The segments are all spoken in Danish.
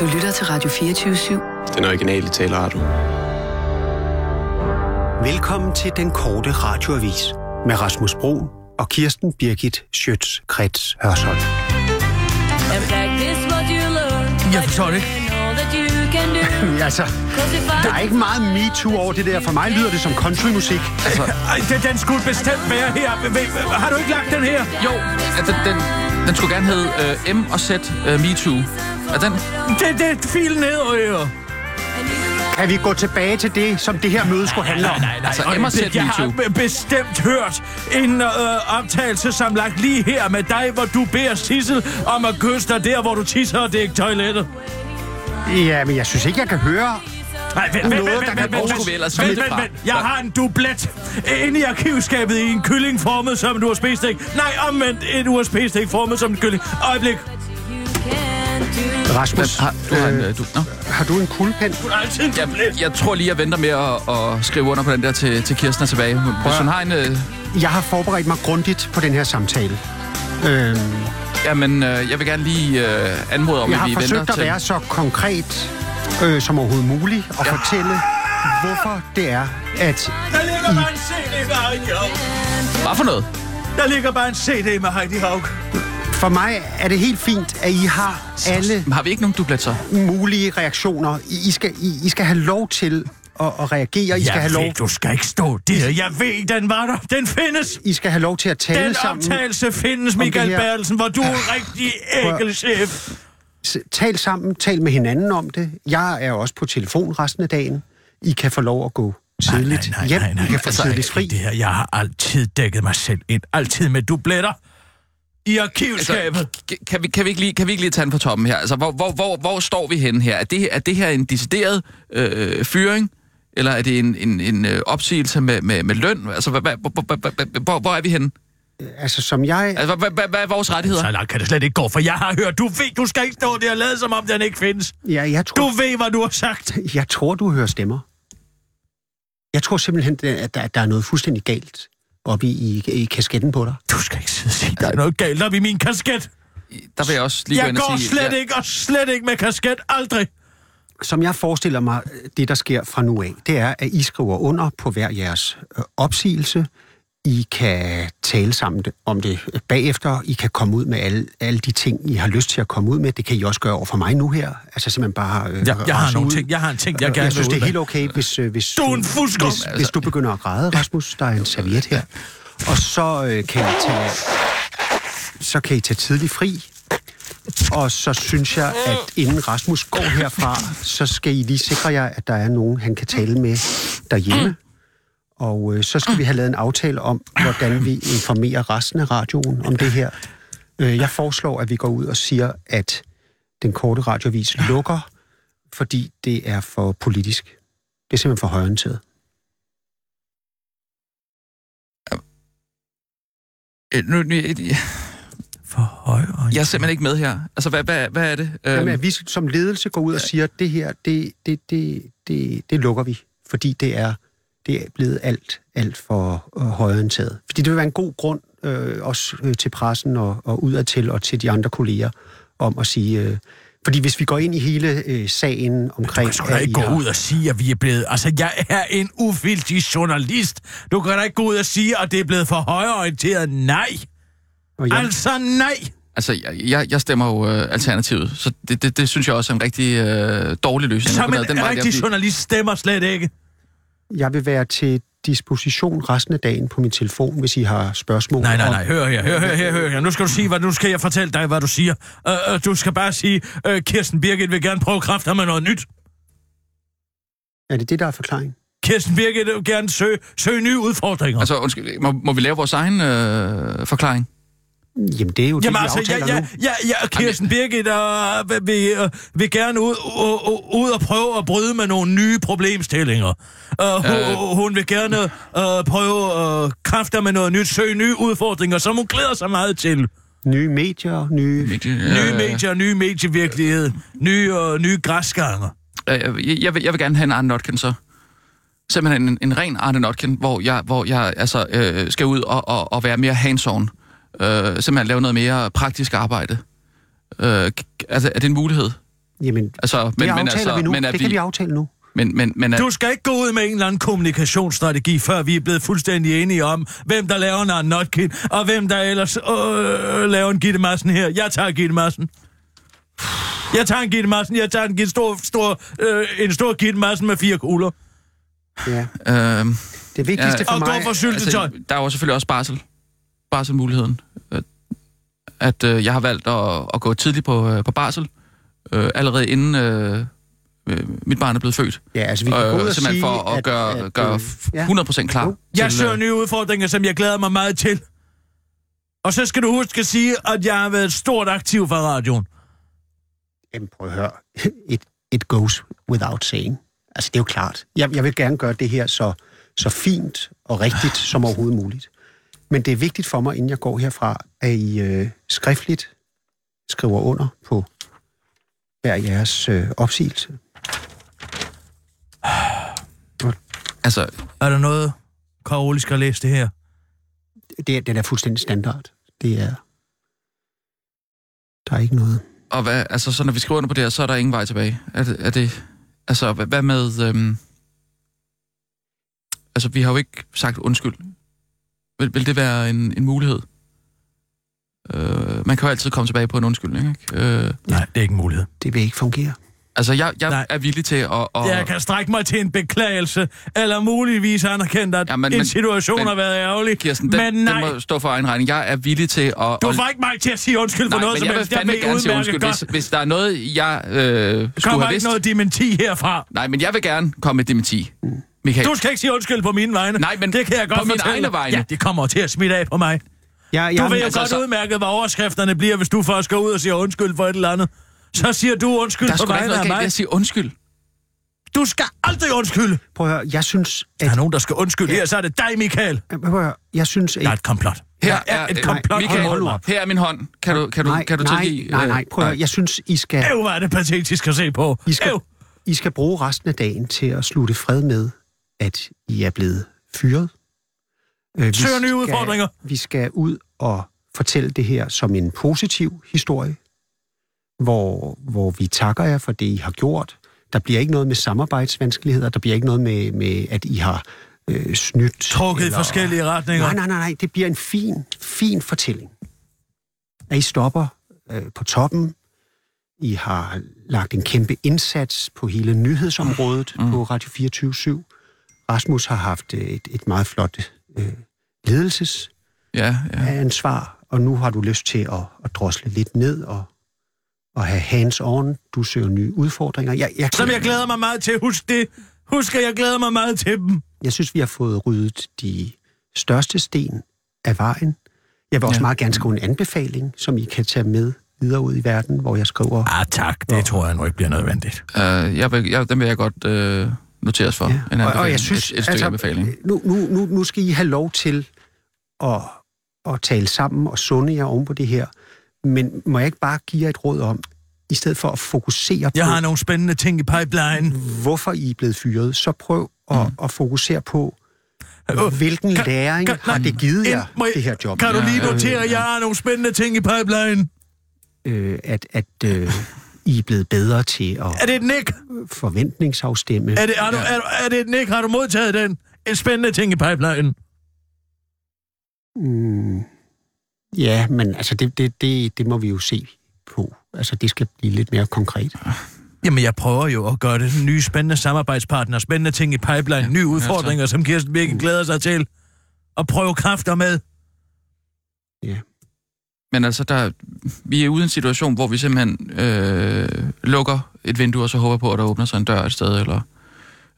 Du lytter til Radio 24-7. Den originale taleradio. Velkommen til den korte radioavis med Rasmus Bro og Kirsten Birgit Schøtz-Krets Hørsholm. Jeg forstår det ikke. altså, der er ikke meget MeToo over det der. For mig lyder det som countrymusik. Altså, Ej, den, den skulle bestemt være her. Har du ikke lagt den her? Jo, altså, den, den skulle gerne hedde uh, M og Z uh, MeToo. Er den? Det, det er filen ned, og Kan vi gå tilbage til det, som det her møde skulle handle om? Nej, nej, nej. Altså, Emma det- Jeg har bestemt hørt en øh, optagelse, som lagt lige her med dig, hvor du beder Sissel om at kysse dig der, hvor du tisser og dækker toilettet. Ja, men jeg synes ikke, jeg kan høre... Nej, vent, vent, Noget, vent, der vent, kan- vent, vent, vent, fra? vent. Jeg har en dublet inde i arkivskabet i en kylling formet som en USB-stik. Nej, omvendt en USB-stik formet som en kylling. Øjeblik. Rasmus, Har, du har, en, øh, øh, du, no? har du en kuglepen? Du har altid en jeg, jeg tror lige, jeg venter med at, at skrive under på den der til, til Kirsten er tilbage. Hvis hun har en... Øh, Jeg har forberedt mig grundigt på den her samtale. Øhm, jamen, øh, jeg vil gerne lige øh, anmode om, jeg at har vi forsøgt venter at til... være så konkret øh, som overhovedet muligt og ja. fortælle, hvorfor det er, at Der ligger bare en CD med Heidi Haug. Hvad for noget? Der ligger bare en CD med Heidi Haug. For mig er det helt fint, at I har alle Har vi ikke nogen dubletter? mulige reaktioner. I I skal, I, I skal have lov til at, at reagere. I skal, have Jeg lov, ved, du skal ikke stå der. Jeg ved, den var der. Den findes. I skal have lov til at tale Den sammen. optagelse findes, Michael her. Bertelsen, hvor du er rigtig ægel chef. Tal sammen, tal med hinanden om det. Jeg er også på telefon resten af dagen. I kan få lov at gå tidligt hjem. I kan få Altså, tidligt fri. Det her, jeg har altid dækket mig selv ind. Altid med dubletter. I arkivskabet. Altså, k- kan, vi, kan, vi ikke lige, kan vi ikke lige tage den på toppen her? Altså, hvor, hvor, hvor, hvor står vi henne her? Er det, er det her en decideret øh, fyring? Eller er det en, en, en øh, opsigelse med, med, med løn? Altså, hvor, hvor, hvor, hvor, er vi henne? Altså, som jeg... Altså, hvad, hvad, hvad er vores rettigheder? Så langt kan det slet ikke gå, for jeg har hørt, du ved, du skal ikke stå der og lade som om den ikke findes. Ja, jeg, Du tror, ved, hvad du har sagt. jeg tror, du hører stemmer. Jeg tror simpelthen, at der, at der er noget fuldstændig galt oppe i, i, i kasketten på dig. Du skal ikke sidde og sige, der er noget galt op i min kasket. Der vil jeg også lige gå Jeg og går sige... slet ja, ikke, og slet ikke med kasket. Aldrig. Som jeg forestiller mig, det der sker fra nu af, det er, at I skriver under på hver jeres øh, opsigelse. I kan tale sammen om det bagefter. I kan komme ud med alle, alle de ting, I har lyst til at komme ud med. Det kan I også gøre over for mig nu her. Altså simpelthen bare... Øh, Jeg, jeg, har nogle ud. ting, jeg har en ting, jeg gerne jeg synes, det er helt okay, hvis, øh, hvis, Du er en fusker. hvis, hvis du begynder at græde, Rasmus. Der er en serviet her. Og så øh, kan I tage, så kan I tage tidlig fri. Og så synes jeg, at inden Rasmus går herfra, så skal I lige sikre jer, at der er nogen, han kan tale med derhjemme. Og øh, så skal vi have lavet en aftale om, hvordan vi informerer resten af radioen om det her. Øh, jeg foreslår, at vi går ud og siger, at den korte radiovis lukker, fordi det er for politisk. Det er simpelthen for højorienteret. øh, Nu, nu, jeg For højre. jeg er simpelthen ikke med her. Altså, hvad, hvad, hvad er det? Jamen, Øhm, at vi som ledelse går ud og siger, at det her, det, det, det, det, det lukker vi, fordi det er, det er blevet alt, alt for øh, højorienteret. Fordi det vil være en god grund, øh, også øh, til pressen og, og udadtil og til de andre kolleger, om at sige... Øh, fordi hvis vi går ind i hele øh, sagen Du omkring... kan sgu da ikke gå ud og sige, at vi er blevet... Altså, jeg er en uvildig journalist. Du kan da ikke gå ud og sige, at det er blevet for højreorienteret. Nej. Og jeg, Altså, nej. altså, jeg, jeg, stemmer jo øh, Alternativet, så det, det, det synes jeg også er en rigtig øh, dårlig løsning. Som Den en vej, der- rigtig journalist stemmer slet ikke. Jeg vil være til disposition resten af dagen på min telefon, hvis I har spørgsmål. Nej, nej, nej. Hør her, hør her, hør, hør her. Nu skal du sige, hvad, nu skal jeg fortælle dig, hvad du siger. Uh, uh, du skal bare sige, uh, Kirsten Birgit vil gerne prøve kræfter med noget nyt. Er det det, der er forklaring? Kirsten Birgit vil gerne søge, søge nye udfordringer. Altså, undskyld, må, må vi lave vores egen øh, forklaring? Jamen, det er jo det, Jamen vi altså, aftaler ja, ja, nu. ja, ja, Kirsten Birgit uh, vil, vil, vil gerne ud, uh, ud og prøve at bryde med nogle nye problemstillinger. Uh, hun, Øh. hun vil gerne uh, prøve uh, kræfter med noget nyt, søge nye udfordringer, som hun glæder sig meget til. Nye medier, nye... Medie, Nye medier, nye medievirkelighed, nye, uh, nye græsgange. Øh, jeg, jeg, vil, jeg vil gerne have en Arne Notkin så. Simpelthen en, en ren Arne Notkin, hvor jeg, hvor jeg altså, øh, skal ud og, og, og være mere hands-on. Øh, simpelthen lave noget mere praktisk arbejde. Øh, altså, er det en mulighed? Jamen, Altså, det men, aftaler men, altså, vi nu. men det at kan vi aftale nu. Men, men, men at, Du skal ikke gå ud med en eller anden kommunikationsstrategi, før vi er blevet fuldstændig enige om, hvem der laver en notkin, og hvem der ellers øh, laver en Gitte Madsen her. Jeg tager Gitte Madsen. Jeg tager en Gitte Madsen. Jeg tager en, Gitte stor, stor, øh, en stor Gitte Madsen med fire kugler. Ja. øh, Det vigtigste for Og gå mig... for syltetøj. altså, der er jo selvfølgelig også barsel. Barselmuligheden. At, at øh, jeg har valgt at, at gå tidligt på, øh, på barsel, øh, allerede inden øh, øh, mit barn er blevet født. Ja, altså vi kan gå ud Øh, og simpelthen sige, for at, gøre, at, gøre øh, f- ja. 100% klar. Jo. Jeg til, søger nye udfordringer, som jeg glæder mig meget til. Og så skal du huske at sige, at jeg har været stort aktiv for radioen. Jamen, prøv at høre. It, it goes without saying. Altså, det er jo klart. Jeg, jeg vil gerne gøre det her så, så fint og rigtigt som overhovedet muligt. Men det er vigtigt for mig, inden jeg går herfra, at I øh, skriftligt skriver under på hver jeres øh, opsigelse. Altså, Er der noget, Karoli skal læse det her? Det, er- det er fuldstændig standard. Det er... Der er ikke noget... og hvad, altså, så når vi skriver under på det her, så er der ingen vej tilbage. Er det, er det altså, hvad, hvad med... Øhm, altså, vi har jo ikke sagt undskyld. Vil, vil det være en, en mulighed? Øh, man kan jo altid komme tilbage på en undskyldning, ikke? Øh, Nej, det er ikke en mulighed. Det vil ikke fungere. altså, jeg, jeg Nej. er villig til at... at Jeg kan strække mig til en beklagelse, eller muligvis anerkende, at Ja, men- en men- situation men- har været ærgerlig. Kirsten, den, men nej, den må stå for egen regning. Jeg er villig til at... du at- får ikke mig til at sige undskyld for Nej, noget men som jeg vil fandme ved gerne sige undskyld, hvis, godt. hvis der er noget, jeg øh, Der skulle kommer have ikke vidst. noget dementi herfra. Nej, men jeg vil gerne komme med dementi. Michael. Du skal ikke sige undskyld på mine vegne. Nej, men det kan jeg godt på mine fortælle. egne vegne. Ja, det kommer til at smitte af på mig. Jeg, Du jeg, ved jo altså, godt så- udmærket, hvad overskrifterne bliver, hvis du først går ud og siger undskyld for et eller andet. Så siger du undskyld der på ikke vegne af mig. ved at sige undskyld. Du skal aldrig undskylde. prøv at høre, jeg synes, Der at... er nogen, der skal undskylde her, så er det dig, Michael. Prøv at høre, jeg synes, at... Der er et komplot. Her Der er et øh, komplot. Michael, Hold op. her er min hånd. Kan du, kan du, nej, kan du nej, tilgive? nej, øh, nej, prøv at høre, jeg synes, I skal, Øv, hvor er det patetisk at se på. I skal, Øv. I skal bruge resten af dagen til at slutte fred med, at I er blevet fyret. Øh, vi Søger nye skal- udfordringer. Vi skal ud og fortælle det her som en positiv historie, hvor, hvor vi takker jer for det, I har gjort. Der bliver ikke noget med samarbejdsvanskeligheder, der bliver ikke noget med, med at I har øh, snydt. Trukket i forskellige retninger. Nej, nej, nej, nej, det bliver en fin, fin fortælling. At I stopper øh, på toppen. I har lagt en kæmpe indsats på hele nyhedsområdet mm. på Radio 24 /7. Rasmus har haft øh, et, et meget flot øh, ledelsesansvar, Ja, ja. og nu har du lyst til at, at drosle lidt ned og, og have hands-on. Du søger nye udfordringer. Jeg, jeg, Som jeg glæder mig meget til. Husk det. Husk, at jeg glæder mig meget til dem. Jeg synes, vi har fået ryddet de største sten af vejen. Jeg vil også Ja. meget gerne skrive en anbefaling, som I kan tage med videre ud i verden, hvor jeg skriver... Ah, tak. Det tror jeg nu ikke bliver nødvendigt. Uh, jeg vil, jeg, den vil jeg godt uh, noteres for. Ja. En Og, og jeg anbefaling. synes, et, et stykke anbefaling. nu, nu, nu, nu skal I have lov til at, at tale sammen og sunde jer oven på det her. Men må jeg ikke bare give jer et råd om, i stedet for at fokusere Jeg på, har nogle spændende ting i pipeline. hvorfor I er blevet fyret, så prøv at, Mm. at fokusere på, hvilken kan- læring kan- har det givet jer, Ind- jeg- det her job. Kan du lige ja, notere, ja. at jeg har nogle spændende ting i pipeline? øh, at, at øh, I er blevet bedre til at Er det et nik? forventningsafstemme. Er det, er, du, er, er det et nik? Har du modtaget den? En spændende ting i pipeline. Mm, ja, men altså, det, det, det, det må vi jo se på. Altså, det skal blive lidt mere konkret. Jamen, jeg prøver jo at gøre det. Nye spændende samarbejdspartnere, spændende ting i pipeline, ja, nye udfordringer, som Kirsten virkelig glæder sig til. Og prøve kræfter med. Men altså, der, vi er ude i en situation, hvor vi simpelthen øh, lukker et vindue, og så håber på, at der åbner sig en dør et sted, eller,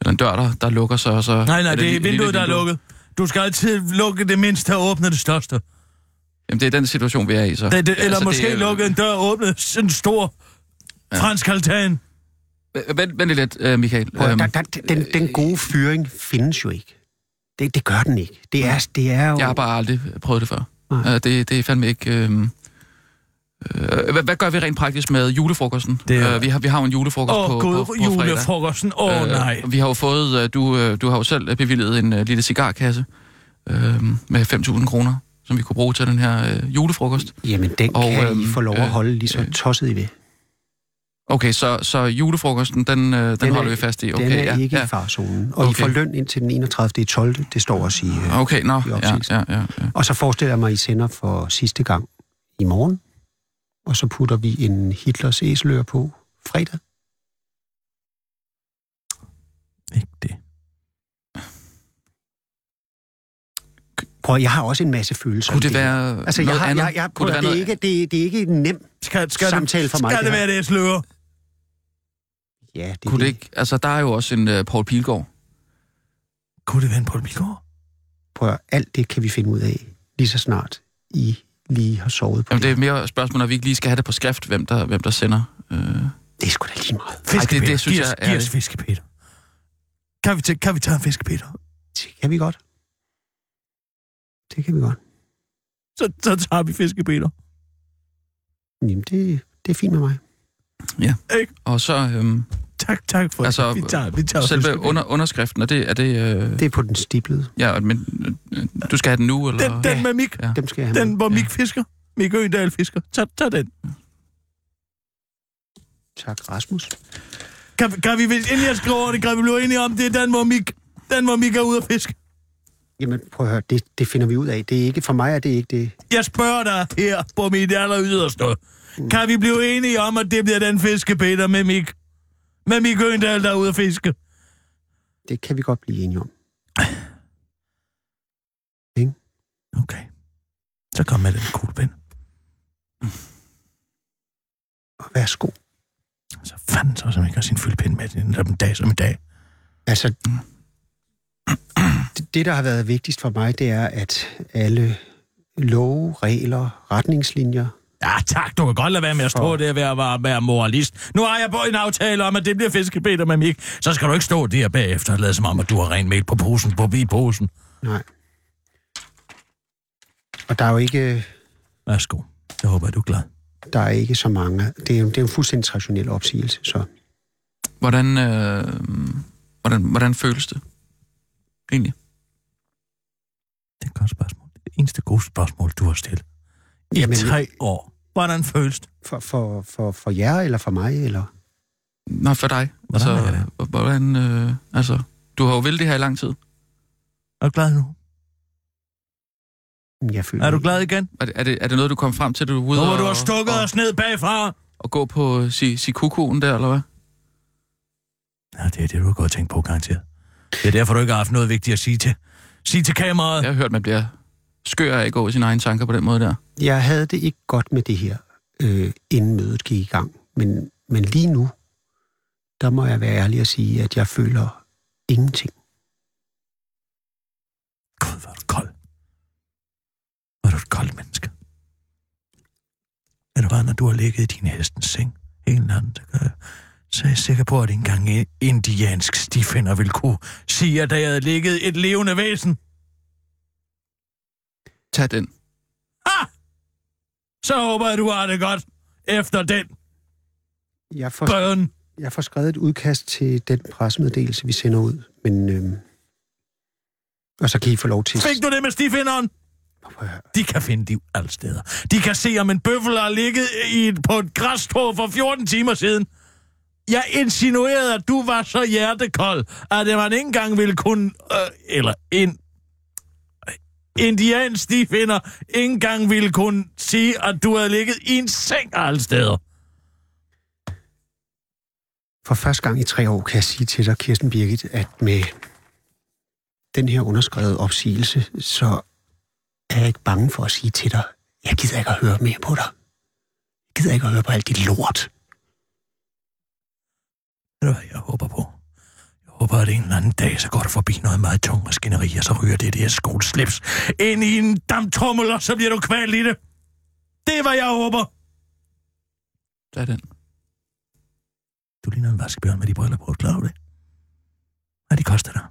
eller en dør, der, der lukker sig, og så... Nej, nej, det er et lille vinduet, der er vindue. lukket. Du skal altid lukke det mindste og åbne det største. Jamen, det er den situation, vi er i, så... Det, det, eller Altså, måske det er- lukke en dør og åbne sådan en stor Ja. fransk altan. Vent, vent lidt, øh, Michael. Prøv, Øhm, der, der, den, den gode fyring findes jo ikke. Det, det gør den ikke. Det er, det er jo... Jeg har bare aldrig prøvet det før. Nej. Uh, det, det er fandme ikke... Øh, øh, hvad, hvad gør vi rent praktisk med julefrokosten? Det er- Uh, vi, har, vi har jo en julefrokost på, oh, på, gud, på fredag. julefrokosten. Åh, oh, Øh, nej. Vi har jo fået... øh, Du, øh, du har jo selv bevillet en uh, lille cigarkasse øh, med 5.000 kroner, som vi kunne bruge til den her øh, julefrokost. Jamen, den Og, kan I øhm, få lov at øh, holde lige så øh, tosset I ved. Okay, så, så julefrokosten, den, øh, den, den er- holder vi fast i. Okay, den er ja, ikke ja. i farzonen. Og I Okay. får løn indtil den 31. 12. Det står også i... øh, Okay, nå, i ja, ja, ja, ja. Og så forestiller jeg mig, at I sender for sidste gang i morgen. Og så putter vi en Hitlers æselør på fredag. Ikke det. Prøv, jeg har også en masse følelser. Kunne det her. være Altså, jeg noget har, andet? jeg, jeg, Kunne prøv, det være det, er ikke, det, det er ikke en nem Skal, skal samtale det, for mig. Skal det her. være det sløre? Ja, det, Kunne det ikke... Altså, der er jo også en uh, Paul Pilgaard. Kunne det være en Paul Pilgaard? Prøv, at- alt det kan vi finde ud af lige så snart I lige har sovet på Jamen, det det. er mere spørgsmål, at vi ikke lige skal have det på skrift, hvem der, hvem der sender. Øh, Det er sgu da lige meget. Fiskepeter. det synes giv jeg er Giv os det. fiskepeter. Kan vi, tage, kan vi tage en fiskepeter? Det kan vi godt. Det kan vi godt. Så, så tager vi fiskepeter. Jamen, det, det er fint med mig. Ikke? og så øhm, Tak, tak for Altså, det. Vi tager, vi tager selve under, underskriften, er det... Er det øh, Det er på den stiplede. ja, men øh, du skal have den nu, eller... Den, den med Mik. Ja. Dem skal jeg have Den, med. hvor Ja. Mik fisker. Mik Øgendal fisker. Tag, tag den. Tak, Rasmus. Kan, kan vi, hvis inden jeg skriver over det, kan vi blive enige om, det er den, hvor Mik, den, hvor Mik er ude at fiske. Jamen, prøv at høre. Det, det finder vi ud af. Det er ikke, for mig er det ikke det. Jeg spørger dig her på mit aller yderste. Kan vi blive enige om, at det bliver den fiskepeter med Mik? Med Mik Øgendal, der er ude at fiske. Det kan vi godt blive enige om. Okay. Så kom med den kuglepen. Og værsgo. Så fanden så, som ikke har sin fyldpind med den en dag som i dag. Altså, det, det, der har været vigtigst for mig, det er, at alle love, regler, retningslinjer, Ja, tak. Du kan godt lade være med at stå der ved at være, være moralist. Nu har jeg på en aftale om, at det bliver fiskepeter med Mik. Så skal du ikke stå der bagefter og lade som om, at du har ren mel på posen, på posen. nej. Og der er jo ikke, Værsgo. Jeg håber, at du er glad. der er ikke så mange. Det er jo, det er en fuldstændig traditionel opsigelse, så Hvordan, øh, hvordan, hvordan føles det? Egentlig. Det er et godt spørgsmål. Det er det eneste gode spørgsmål, du har stillet. I Jamen, tre år. Hvordan føles det? for, for, for, for jer eller for mig, eller... Nå, for dig. Hvordan er altså, det? hvordan, øh, altså, du har jo vildt det her i lang tid. Er du glad nu? Jeg føler, Er du glad igen? Er det, er det, er det noget, du kom frem til, da du var ude og, du har stukket og, os ned bagfra. og gå på si, si kukuen der, eller hvad? Ja, det er det, du har gået og tænkt på, garanteret. Det er derfor, du ikke har haft noget vigtigt at sige til, sige til kameraet. Jeg har hørt, man bliver skør af at gå i sine egne tanker på den måde der. Jeg havde det ikke godt med det her, øh, inden mødet gik i gang. Men, men lige nu, der må jeg være ærlig og sige, at jeg føler ingenting. Gud, hvor er du kold. Hvor er du et koldt menneske. Er det bare, når du har ligget i din hestens seng hele natten, så, kan jeg, så er jeg sikker på, at ikke engang en indiansk stifinder vil kunne sige, at der havde ligget et levende væsen. Tag den. Så håber jeg, du har det godt efter den Jeg får, bøn. jeg får skrevet et udkast til den pressemeddelelse, vi sender ud. Men, øh, og så kan I få lov til... Fik du det med stifinderen? De kan finde liv alle steder. De kan se, om en bøffel har ligget i et, på et græsstrå for 14 timer siden. Jeg insinuerede, at du var så hjertekold, at man ikke engang ville kunne... Øh, eller en indian stifinder ikke engang ville kunne sige, at du havde ligget i en seng alle steder. For første gang i tre år kan jeg sige til dig, Kirsten Birgit, at med den her underskrevet opsigelse, så er jeg ikke bange for at sige til dig, jeg gider ikke at høre mere på dig. Jeg gider ikke at høre på alt dit lort. Du hvad jeg håber på? Håber, at en eller anden dag, så går der forbi noget meget tung maskineri, og så ryger det der skoleslips ind i en damptrummel, og så bliver du kvalt i det. Det er, hvad jeg håber. Tag den. Du ligner en vaskebjørn med de briller på, klar over det? Hvad de koster dig?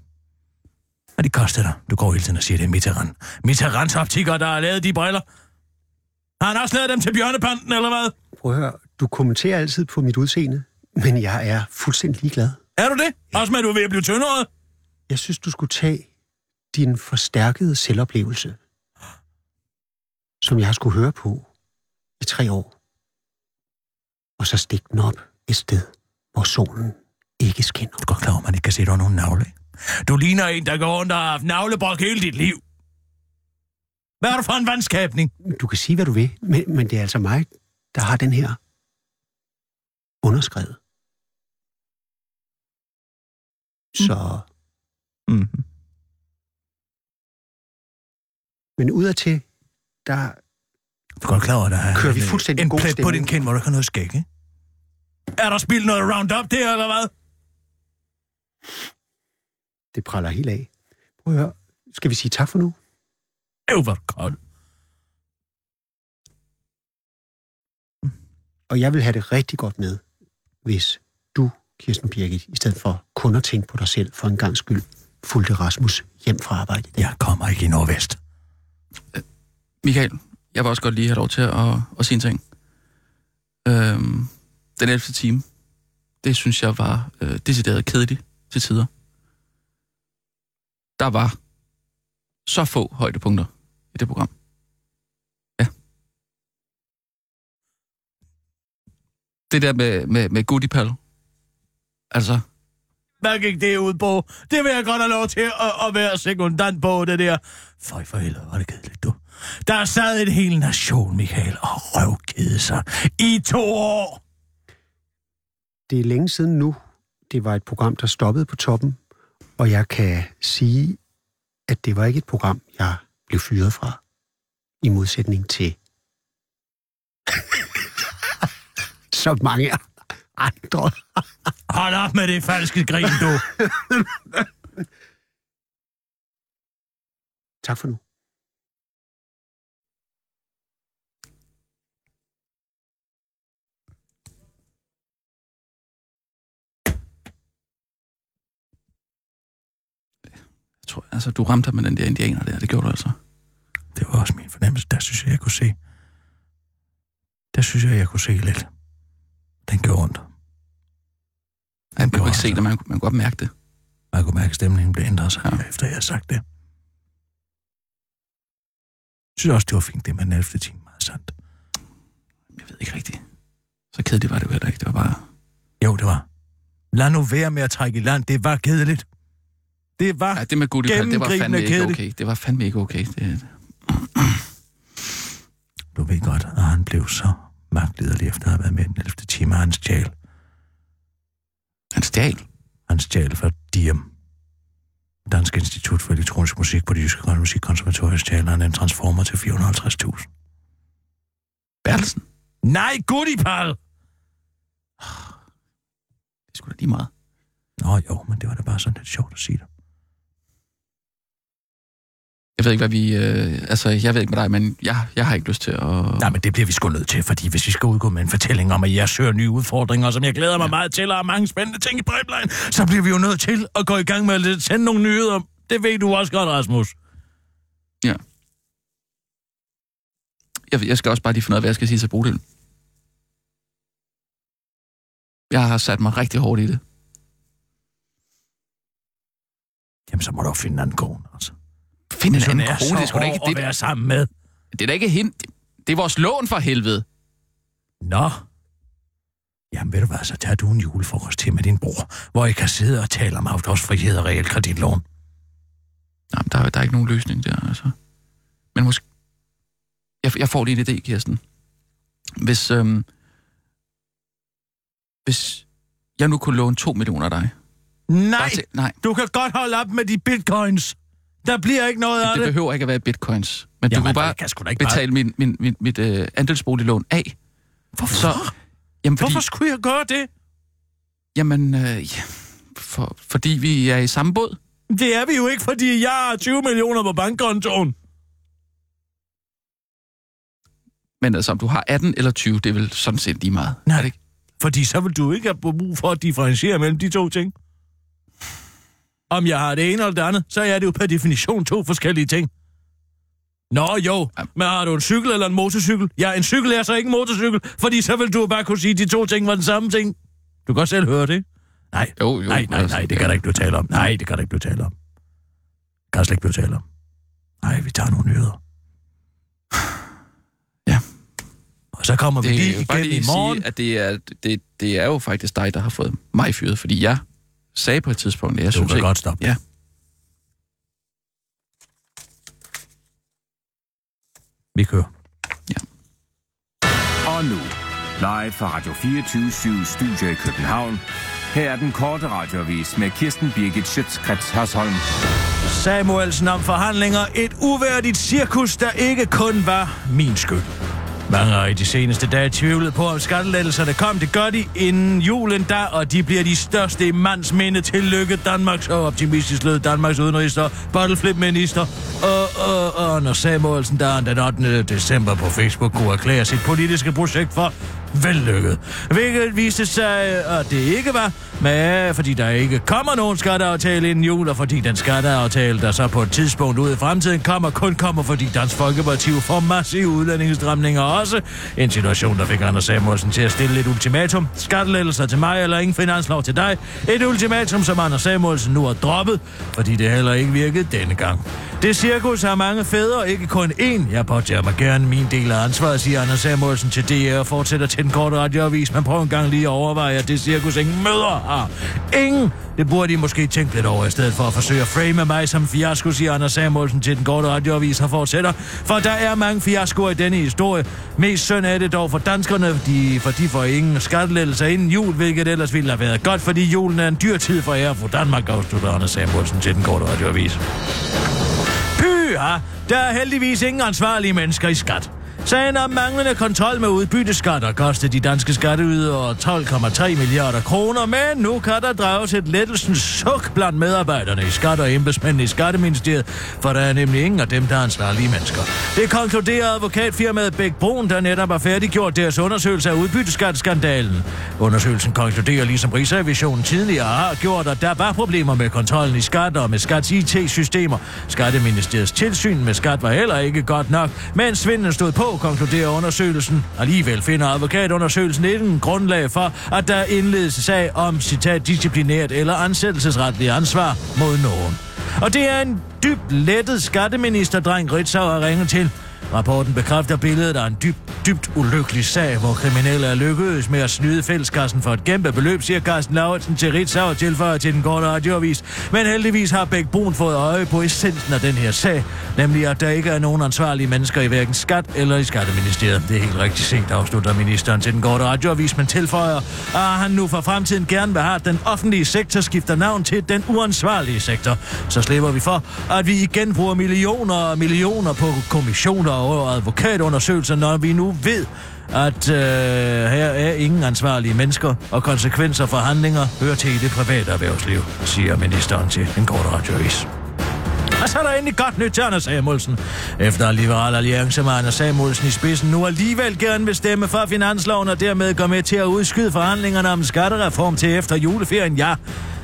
Hvad de koster dig? Du går hele tiden og siger, det er Mitterrand. Mitterrands optiker, der har lavet de briller. Har han også lavet dem til bjørnepanten, eller hvad? Prøv at høre, du kommenterer altid på mit udseende, men jeg er fuldstændig ligeglad. Er du det? Også med, at du er ved at blive tyndere? Jeg synes, du skulle tage din forstærkede selvoplevelse, som jeg har skulle høre på i tre år, og så stikke den op et sted, hvor solen ikke skinner. Du er godt klar over, at man ikke kan se, har nogen navle. Du ligner en, der går rundt og har haft navlebrok hele dit liv. Hvad er du for en vandskabning? Du kan sige, hvad du vil, men, men det er altså mig, der har den her underskrevet. Så, Mm-hmm. men udadtil, der Du er godt klar over, der er Kører vi en, fuldstændig en god plet på din kind, hvor ikke har noget skæg, ikke? Er der spildt noget Roundup der, eller hvad? det praller helt af. Prøv at høre. Skal vi sige tak for nu? Er du kold. Og jeg vil have det rigtig godt med, hvis Kirsten Birgit, i stedet for kun at tænke på dig selv for en gang skyld, fulgte Rasmus hjem fra arbejde. Jeg kommer ikke i Nordvest. Michael, jeg vil også godt lige have lov til at, at sige en ting. Øhm, den 11. time, det synes jeg var øh, decideret kedeligt til tider. Der var så få højdepunkter i det program. Ja. Det der med, med, med Goodipal. Altså, Hvad gik det ud på? Det vil jeg godt have lov til at, at være sekundant på, det der. Føj for helvede, var det kedeligt, du. Der sad en hel nation, Michael, og røvkede sig i to år. Det er længe siden nu. Det var et program, der stoppede på toppen, og jeg kan sige, at det var ikke et program, jeg blev fyret fra, i modsætning til så mange andre. Hold op med det falske grin, du. Tak for nu. jeg tror, altså, du ramte ham med den der indianer der. Det gjorde du altså. Det var også min fornemmelse. Der synes jeg, jeg kunne se. Der synes jeg, jeg kunne se lidt. Den gjorde ondt. Kunne gjorde ikke se altså. det, man, kunne- man kunne godt mærke det. Man kunne mærke, at stemningen blev ændret sig, Ja. efter jeg havde sagt det. Jeg synes også, det var fint, det med den 11. time. Meget sandt. Jeg ved ikke rigtigt. Så kedeligt var det heller ikke. Det var bare... Jo, det var. Lad nu være med at trække i land. Det var kedeligt. Det var... Ja, det med Goodipal, det var fandme ikke kedeligt. okay. Det var fandme ikke okay. Det, Du ved godt, at han blev så magtliderlig efter at have været med den 11. time, og han stjal. Han stjal. Han stjal fra Diem. Dansk Institut for Elektronisk Musik på det Jyske Musikkonservatorium stjal han en transformer til 450.000. Bertelsen. Nej, Goodipal! Det skulle da lige meget. Nå jo, men det var da bare sådan lidt sjovt at sige det. Jeg ved ikke, hvad vi... Øh, altså, jeg ved ikke med dig, men jeg, jeg har ikke lyst til at... Nej, men det bliver vi sgu nødt til, fordi hvis vi skal udgå med en fortælling om, at jeg søger nye udfordringer, som jeg glæder mig ja. meget til, og har mange spændende ting i pipeline, så bliver vi jo nødt til at gå i gang med at sende nogle nyheder. Det ved du også godt, Rasmus. Ja. Jeg, jeg skal også bare lige finde ud af, hvad jeg skal sige til Bodil. Jeg har sat mig rigtig hårdt i det. Jamen, så må du finde en anden kone. Find en anden kone, det er sgu da ikke... Det, at være sammen med. det er da ikke hende. Det, er vores lån for helvede. Nå. Jamen, ved du hvad, så tager du en julefrokost til med din bror, hvor I kan sidde og tale om afdragsfrihed og realkreditlån. Nej, men der, er- der er ikke nogen løsning der, altså. Men måske... Jeg, jeg får lige en idé, Kirsten. Hvis, øhm, hvis jeg nu kunne låne 2 millioner af dig. Nej, til, nej, du kan godt holde op med de bitcoins. Der bliver ikke noget af det det. behøver ikke at være bitcoins. Men du Jamen, kunne bare kan da ikke bare- betale min, min, min, mit øh, andelsboliglån af. Hvorfor? Så, jamen, fordi, Hvorfor skulle jeg gøre det? Jamen, øh, ja, for, fordi vi er i samme båd. Det er vi jo ikke, fordi jeg har 20 millioner på bankkontoen. Men altså, om du har 18 eller 20, det er vel sådan set lige meget. Nej. Er det ikke? Fordi så vil du ikke have brug for at differentiere mellem de to ting. Om jeg har det ene eller det andet, så er det jo per definition to forskellige ting. Nå jo, men har du en cykel eller en motorcykel? Ja, en cykel er så ikke en motorcykel, fordi så vil du bare kunne sige, at de to ting var den samme ting. Du kan godt selv høre det. Nej, Jo, jo. nej, nej, altså, nej, det kan der ikke blive tale om. Nej, det kan der ikke blive tale om. Det kan der slet ikke blive tale om. Nej, vi tager nogle nyheder. Ja. Og Så kommer vi Det lige jo bare igen lige i morgen. sige, at det er, det, det er jo faktisk dig, der har fået mig fyret, fordi jeg sagde på et tidspunkt, jeg Du synes kan ikke... godt stoppe. Ja. Vi kører. Og nu, live fra Radio 24 Studio i København. Her er den korte radiovis med Kirsten Birgit Schøtzgrads Hasholm. Samuelsen om forhandlinger. Et uværdigt cirkus, der ikke kun var min skyld. Mange har i de seneste dage tvivlet på, om skattelettelserne kom. Det gør de inden julen da, og de bliver de største i mands minde. Tillykke Danmarks og optimistisk lød Danmarks udenrigsminister, bottleflip-minister og, og, og når Samuelsen der den 8. december på Facebook kunne erklære sit politiske projekt for vellykket. Hvilket viste sig, at det ikke var, men fordi der ikke kommer nogen skatteaftale inden jul, og fordi den skatteaftale, der så på et tidspunkt ude i fremtiden kommer, kun kommer, fordi Dansk Folkeparti får massive udlændingsstramninger også. En situation, der fik Anders Samuelsen til at stille et ultimatum. Skattelettelser til mig, eller ingen finanslov til dig. Et ultimatum, som Anders Samuelsen nu har droppet, fordi det heller ikke virkede denne gang. Det cirkus har mange fædre, ikke kun én. Jeg påtager mig gerne min del af ansvaret, siger Anders Samuelsen til DR og fortsætter til den korte radioavis. Men prøv en gang lige at overveje, at det cirkus ingen møder har. Ingen! Det burde de måske tænke lidt over, i stedet for at forsøge at frame mig som fiasko, siger Anders Samuelsen til den korte radioavis og fortsætter. For der er mange fiaskoer i denne historie. Mest synd er det dog for danskerne, de, for de får ingen skattelettelser inden jul, hvilket ellers ville have været godt, fordi julen er en dyr tid for jer, for Danmark afslutter Anders Samuelsen til den korte radioavis. Pyha! Der er heldigvis ingen ansvarlige mennesker i skat. Sagen om manglende kontrol med udbytteskatter kostede de danske skatteydere 12,3 milliarder kroner, men nu kan der drages et lettelsens suk blandt medarbejderne i skat og embedsmændene i Skatteministeriet, for der er nemlig ingen af dem, der er ansvarlige mennesker. Det konkluderer advokatfirmaet Bæk Brun, der netop har færdiggjort deres undersøgelse af udbytteskatskandalen. Undersøgelsen konkluderer, ligesom Rigsrevisionen tidligere har gjort, at der var problemer med kontrollen i skat og med skats IT-systemer. Skatteministeriets tilsyn med skat var heller ikke godt nok, men svindlen stod på, konkluderer undersøgelsen. Alligevel finder advokatundersøgelsen ikke en grundlag for, at der indledes sag om, citat, disciplinært eller ansættelsesretligt ansvar mod nogen. Og det er en dybt lettet skatteministerdreng, Ritzau har ringet til. Rapporten bekræfter billedet af en dybt, dybt ulykkelig sag, hvor kriminelle er lykkedes med at snyde fælleskassen for et kæmpe beløb, siger Carsten Lauritsen til Ritzau og tilføjer til den korte radioavis. Men heldigvis har Bæk Brun fået øje på essensen af den her sag, nemlig at der ikke er nogen ansvarlige mennesker i hverken skat eller i skatteministeriet. Det er helt rigtigt sent, afslutter ministeren til den korte radioavis, men tilføjer, at han nu for fremtiden gerne vil have, at den offentlige sektor skifter navn til den uansvarlige sektor. Så slipper vi for, at vi igen bruger millioner og millioner på kommissioner og advokatundersøgelser, når vi nu ved, at øh, her er ingen ansvarlige mennesker, og konsekvenser for handlinger hører til i det private erhvervsliv, siger ministeren til en kort radioavis. Og så er der endelig godt nyt til Anders Samuelsen. Efter Liberal Alliance med Anders Samuelsen i spidsen nu alligevel gerne vil stemme for finansloven og dermed gå med til at udskyde forhandlingerne om skattereform til efter juleferien, ja,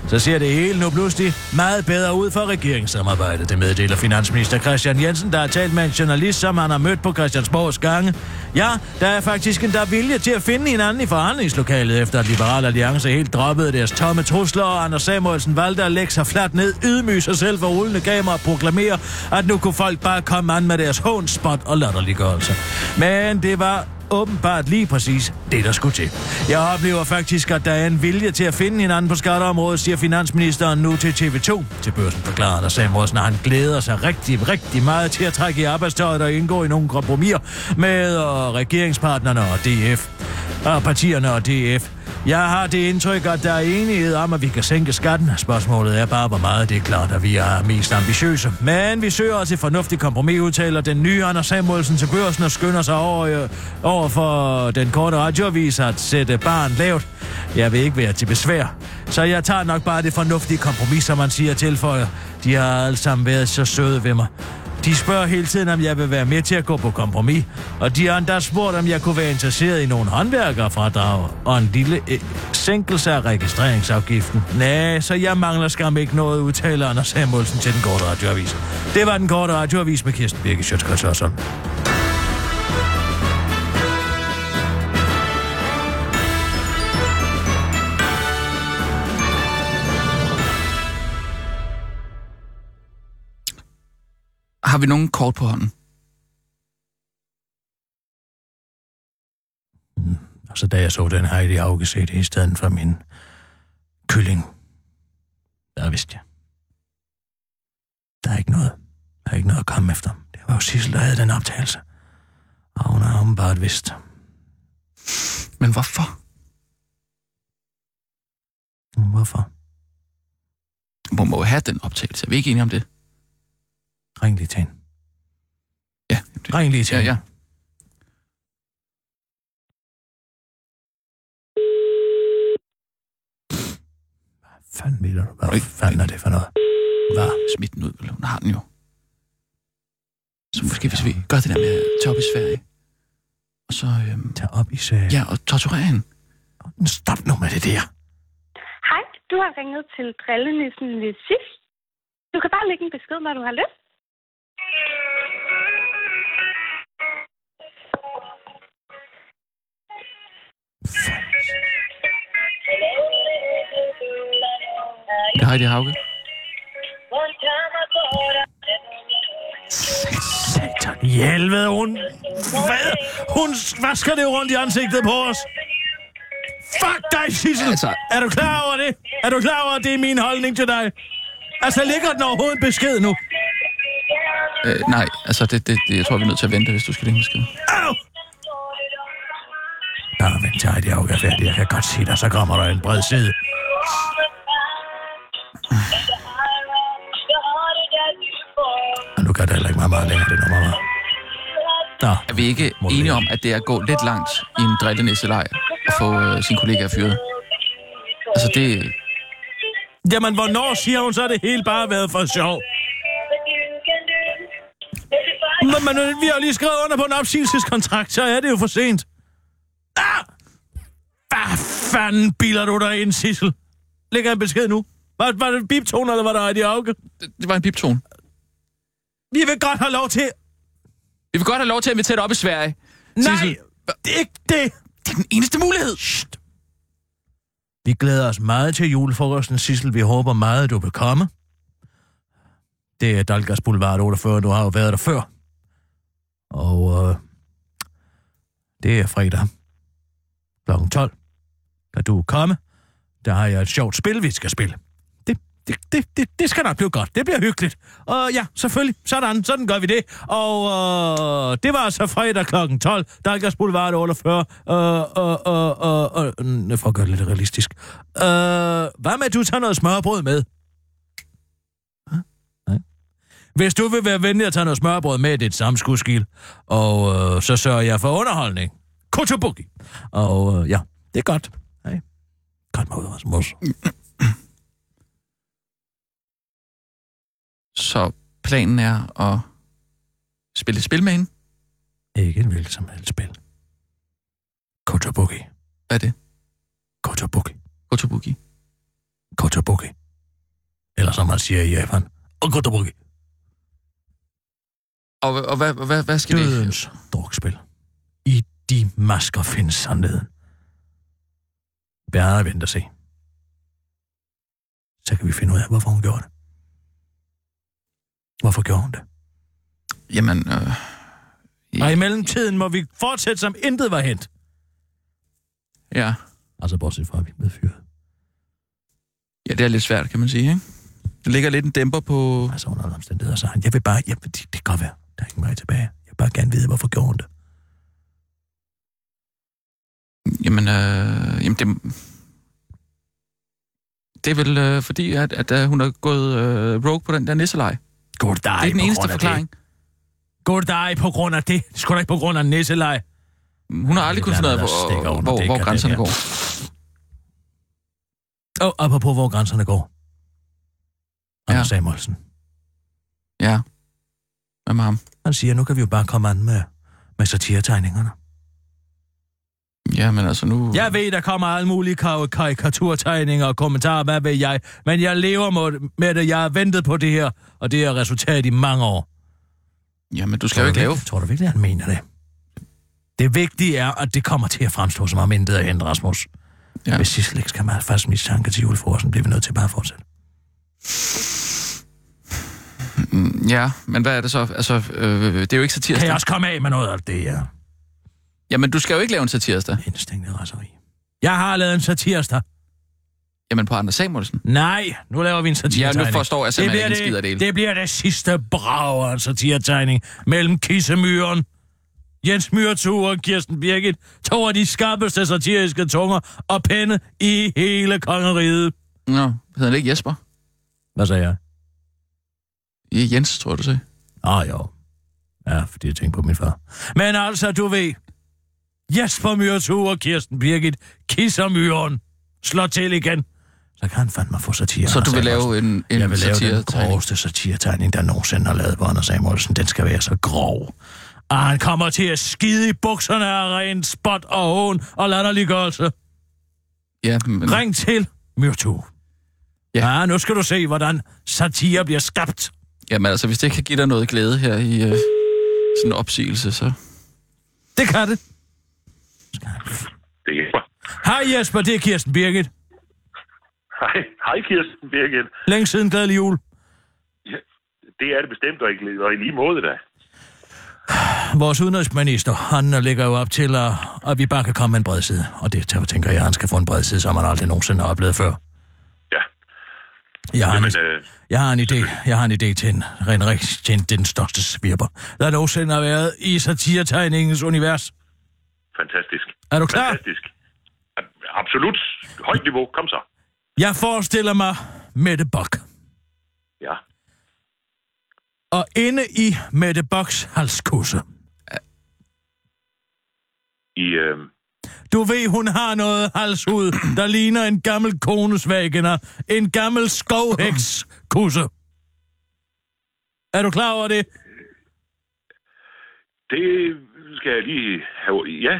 så ser det hele nu pludselig meget bedre ud for regeringssamarbejdet. Det meddeler finansminister Christian Jensen, der har talt med en journalist, som han har mødt på Christiansborgs gange. Ja, der er faktisk en der vilje til at finde hinanden i forhandlingslokalet, efter at Liberal Alliance helt droppede deres tomme trusler, og Anders Samuelsen valgte at lægge sig fladt ned, ydmyge sig selv for rullende kamera og proklamere, at nu kunne folk bare komme an med deres hånspot og latterliggørelse. Men det var åbenbart lige præcis det, der skulle til. Jeg oplever faktisk, at der er en vilje til at finde hinanden på skatteområdet, siger finansministeren nu til TV2. Til børsen forklarer der Samuelsen, at han glæder sig rigtig, rigtig meget til at trække i arbejdstøjet og indgå i nogle kompromiser med og regeringspartnerne og DF. Og partierne og DF. Jeg har det indtryk, at der er enighed om, at vi kan sænke skatten. Spørgsmålet er bare, hvor meget det er klart, at vi er mest ambitiøse. Men vi søger os et fornuftigt kompromis, udtaler den nye Anders Samuelsen til børsen og skynder sig over, øh, over for den korte radioavis at sætte barn lavt. Jeg vil ikke være til besvær. Så jeg tager nok bare det fornuftige kompromis, som man siger tilføjer. De har alle sammen været så søde ved mig. De spørger hele tiden, om jeg vil være med til at gå på kompromis, og de har endda spurgt, om jeg kunne være interesseret i nogle håndværkerfradrag og en lille øh, sænkelse af registreringsafgiften. Nej, så jeg mangler skam ikke noget, udtaler Anders Samuelsen til den korte radioavis. Det var den korte radioavis med Kirsten Birke Sjøtskrets Har vi nogen kort på hånden? Og så da jeg så den Heidi Auge se det i stedet for min kylling, der vidste jeg. Der er ikke noget. Der er ikke noget at komme efter. Det var jo Sissel, der havde den optagelse. Og hun har åbenbart vidst. Men hvorfor? Hvorfor? Hun må jo have den optagelse. Er vi ikke enige om det? Ring lige til hende. Ja. Det, Ring lige til ja, hende. ja. Fanden mener du? Hvad fanden er det for noget? Hvad? Smid den ud, vel? Hun har den jo. Så måske hvis vi gør det der med at tage op i Sverige. Og så, øhm, Tag op i sagen. ja, og torturere hende. Stop nu med det der. Hej, du har ringet til drillenissen Lissis. Du kan bare lægge en besked, når du har lyst. Det er Heidi Hauge. Satan i helvede, hun... Hvad? Hun vasker det rundt i ansigtet på os. Fuck dig, Sissel! Altså- Er du klar over det? Er du klar over, at det er min holdning til dig? Altså, ligger den overhovedet besked nu? Øh, nej, altså, det, det, det, jeg tror, vi er nødt til at vente, hvis du skal lægge besked. Au! Nå, vent til Heidi Auge er færdig. Jeg kan godt sige dig, så kommer der en bred side. Og kan det heller ikke være meget længere, det nummer, var. Nå, Er vi ikke enige om, at det er at gå lidt langt i en drillenæsselej at få øh, sine kollegaer fyret? Altså, det... Jamen, hvornår siger hun så, at det hele bare har været for sjov? Men, men øh, vi har lige skrevet under på en opsigelseskontrakt, så er det jo for sent. Ah! Hvad fanden biler du dig ind, Sissel? Lægger en besked nu. Var, var det biptoner, eller var der Heidi Auge? Det, det var en piptone. Vi vil godt have lov til... Vi vil godt have lov til at invitere dig op i Sverige. Nej, Sissel, det er ikke det. det er den eneste mulighed. Shht. Vi glæder os meget til julefrokosten, Sissel. Vi håber meget, du vil komme. Det er Dalgas Boulevard 48, du har jo været der før. Og øh, det er fredag kl. 12. Kan du komme? Der har jeg et sjovt spil, vi skal spille. Det, det, det, det, skal nok blive godt. Det bliver hyggeligt. Og ja, selvfølgelig. Sådan, sådan gør vi det. Og øh, det var altså fredag kl. 12. Dalgas Boulevard 48. Øh, øh, øh, øh, øh, mm, for at gøre det lidt realistisk. Øh, hvad med, at du tager noget smørbrød med? Nej. Hvis du vil være venlig at tage noget smørbrød med, det er et samskudskil. Og øh, så sørger jeg for underholdning. Kutubuki. Og øh, ja, det er godt. Hej. Godt mod Rasmus. Så planen er at spille et spil med hende. Ikke en hvilket som helst spil. Kotobuki. Hvad er det? Kotobuki. Kotobuki. Kotobuki. Eller som man siger i Japan. Og Kotobuki. Og, og hvad, hvad, hvad skal det? Dødens drukspil. I de masker findes sandheden. Bare vente og se. Så kan vi finde ud af, hvorfor hun gjorde det. Hvorfor gjorde hun det? Jamen, øh, Og i mellemtiden må vi fortsætte, som intet var hent. ja. Altså bortset fra, at vi blevet fyret. Ja, det er lidt svært, kan man sige, ikke? Det ligger lidt en dæmper på... Altså under alle omstændigheder, så han, jeg vil bare, jeg, det, det kan godt være, der er ingen vej tilbage. Jeg vil bare gerne vide, hvorfor gjorde hun det. Jamen, øh, jamen det... Det er vel øh, fordi, at, at, at hun er gået øh, rogue på den der nisselej. God dig Det er den eneste forklaring. Det. God dig på grund af det. Skulle da ikke på grund af nisselej. Hun har aldrig kunnet finde ud af, hvor, hvor, hvor grænserne går. Og apropos, hvor grænserne går. Anders Ja. Samuelsen. Ja. Hvad med ham? Han siger, nu kan vi jo bare komme an med, med satiretegningerne. Ja, men altså nu... Jeg ved, der kommer alle mulige kar- karikaturtegninger og kommentarer, hvad ved jeg. Men jeg lever med, det. Jeg har ventet på det her, og det er resultat i mange år. Jamen, du skal jo ikke lave... Tror du virkelig, han mener det? Det vigtige er, at det kommer til at fremstå som om intet er hent, Rasmus. Ja. Hvis Sissel ikke skal have fast mistanke til julefrokosten, bliver vi nødt til bare at fortsætte. Mm, Ja, men hvad er det så? Altså, øh, det er jo ikke satirisk. Kan jeg også komme af med noget af det, ja? Jamen, du skal jo ikke lave en satirsdag. Indstinkt raseri. Jeg har lavet en satirsdag. Jamen, på Anders Samuelsen. Nej, nu laver vi en satiretegning. Ja, nu forstår jeg simpelthen ikke en skid af det hele. Det bliver det sidste brag af en satiretegning mellem Kissemyren, Jens Myrtu og Kirsten Birgit, to af de skarpeste satiriske tunger og penne i hele kongeriget. Nå, hedder det ikke Jesper? Hvad sagde jeg? Ja, Jens, tror jeg, du sagde. Ah, jo. Ja, fordi jeg tænkte på min far. Men altså, du ved, Jesper Myrtu og Kirsten Birgit kisser myren, slår til igen. Så kan han fandme få satire. Så du vil lave en, en Jeg vil lave den groveste satiretegning, der nogensinde har lavet på Anders Samuelsen. Den skal være så grov. Og han kommer til at skide i bukserne af ren spot og hån og latterliggørelse. Ja, men... Ring til Myrtu. Ja. Ja. ja, nu skal du se, hvordan satire bliver skabt. Jamen altså, hvis det kan give dig noget glæde her i øh, sådan en opsigelse, så... Det kan det. Det hjælper. Hej Jesper, det er Kirsten Birgit. Hej, hej Kirsten Birgit. Længe siden glædelig jul. Ja, det er det bestemt, og i, og i lige måde da. Vores udenrigsminister, han lægger jo op til, at, at vi bare kan komme med en bred side. Og det tænker jeg, han skal få en bred side, som han aldrig nogensinde har oplevet før. Ja, Jeg har, en, men øh, jeg har en idé. Jeg har en idé til en ren rigtig til en, den største svirper, der nogensinde har været i satiretegningens univers. Fantastisk. Er du klar? Fantastisk. Absolut. Højt niveau. Kom så. Jeg forestiller mig Mette Bock. Ja. Og inde i Mette Bocks halskusse. I, øh, Du ved, hun har noget halshud, der ligner en gammel kones vagener. En gammel skovhækskusse. Er du klar over det? det skal jeg lige have... Ja,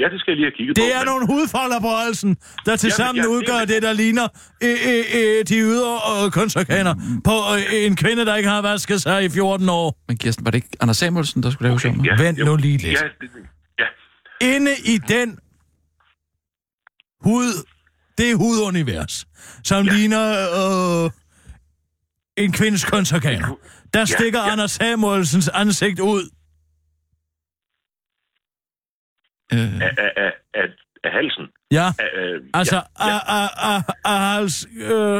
ja, det skal jeg lige have kigget på. Det er men- nogle hudfolder på halsen, der tilsammen ja, det- udgør det, der ligner øh, øh, øh, de ydre øh, kønsorganer på øh, en kvinde, der ikke har vasket sig i 14 år. Men Kirsten, var det ikke Anders Samuelsen, der skulle lave okay, Ja, Vent jo. nu lige lidt. Ja, det, ja, Inde i den hud, det hudunivers, som ja. ligner øh, en kvindes kønsorganer, der stikker ja. Anders Samuelsens ansigt ud. Øh, af, af, af, af, af halsen. Ja, Af, øh, altså ja, ja, af, af, af, af hals øh,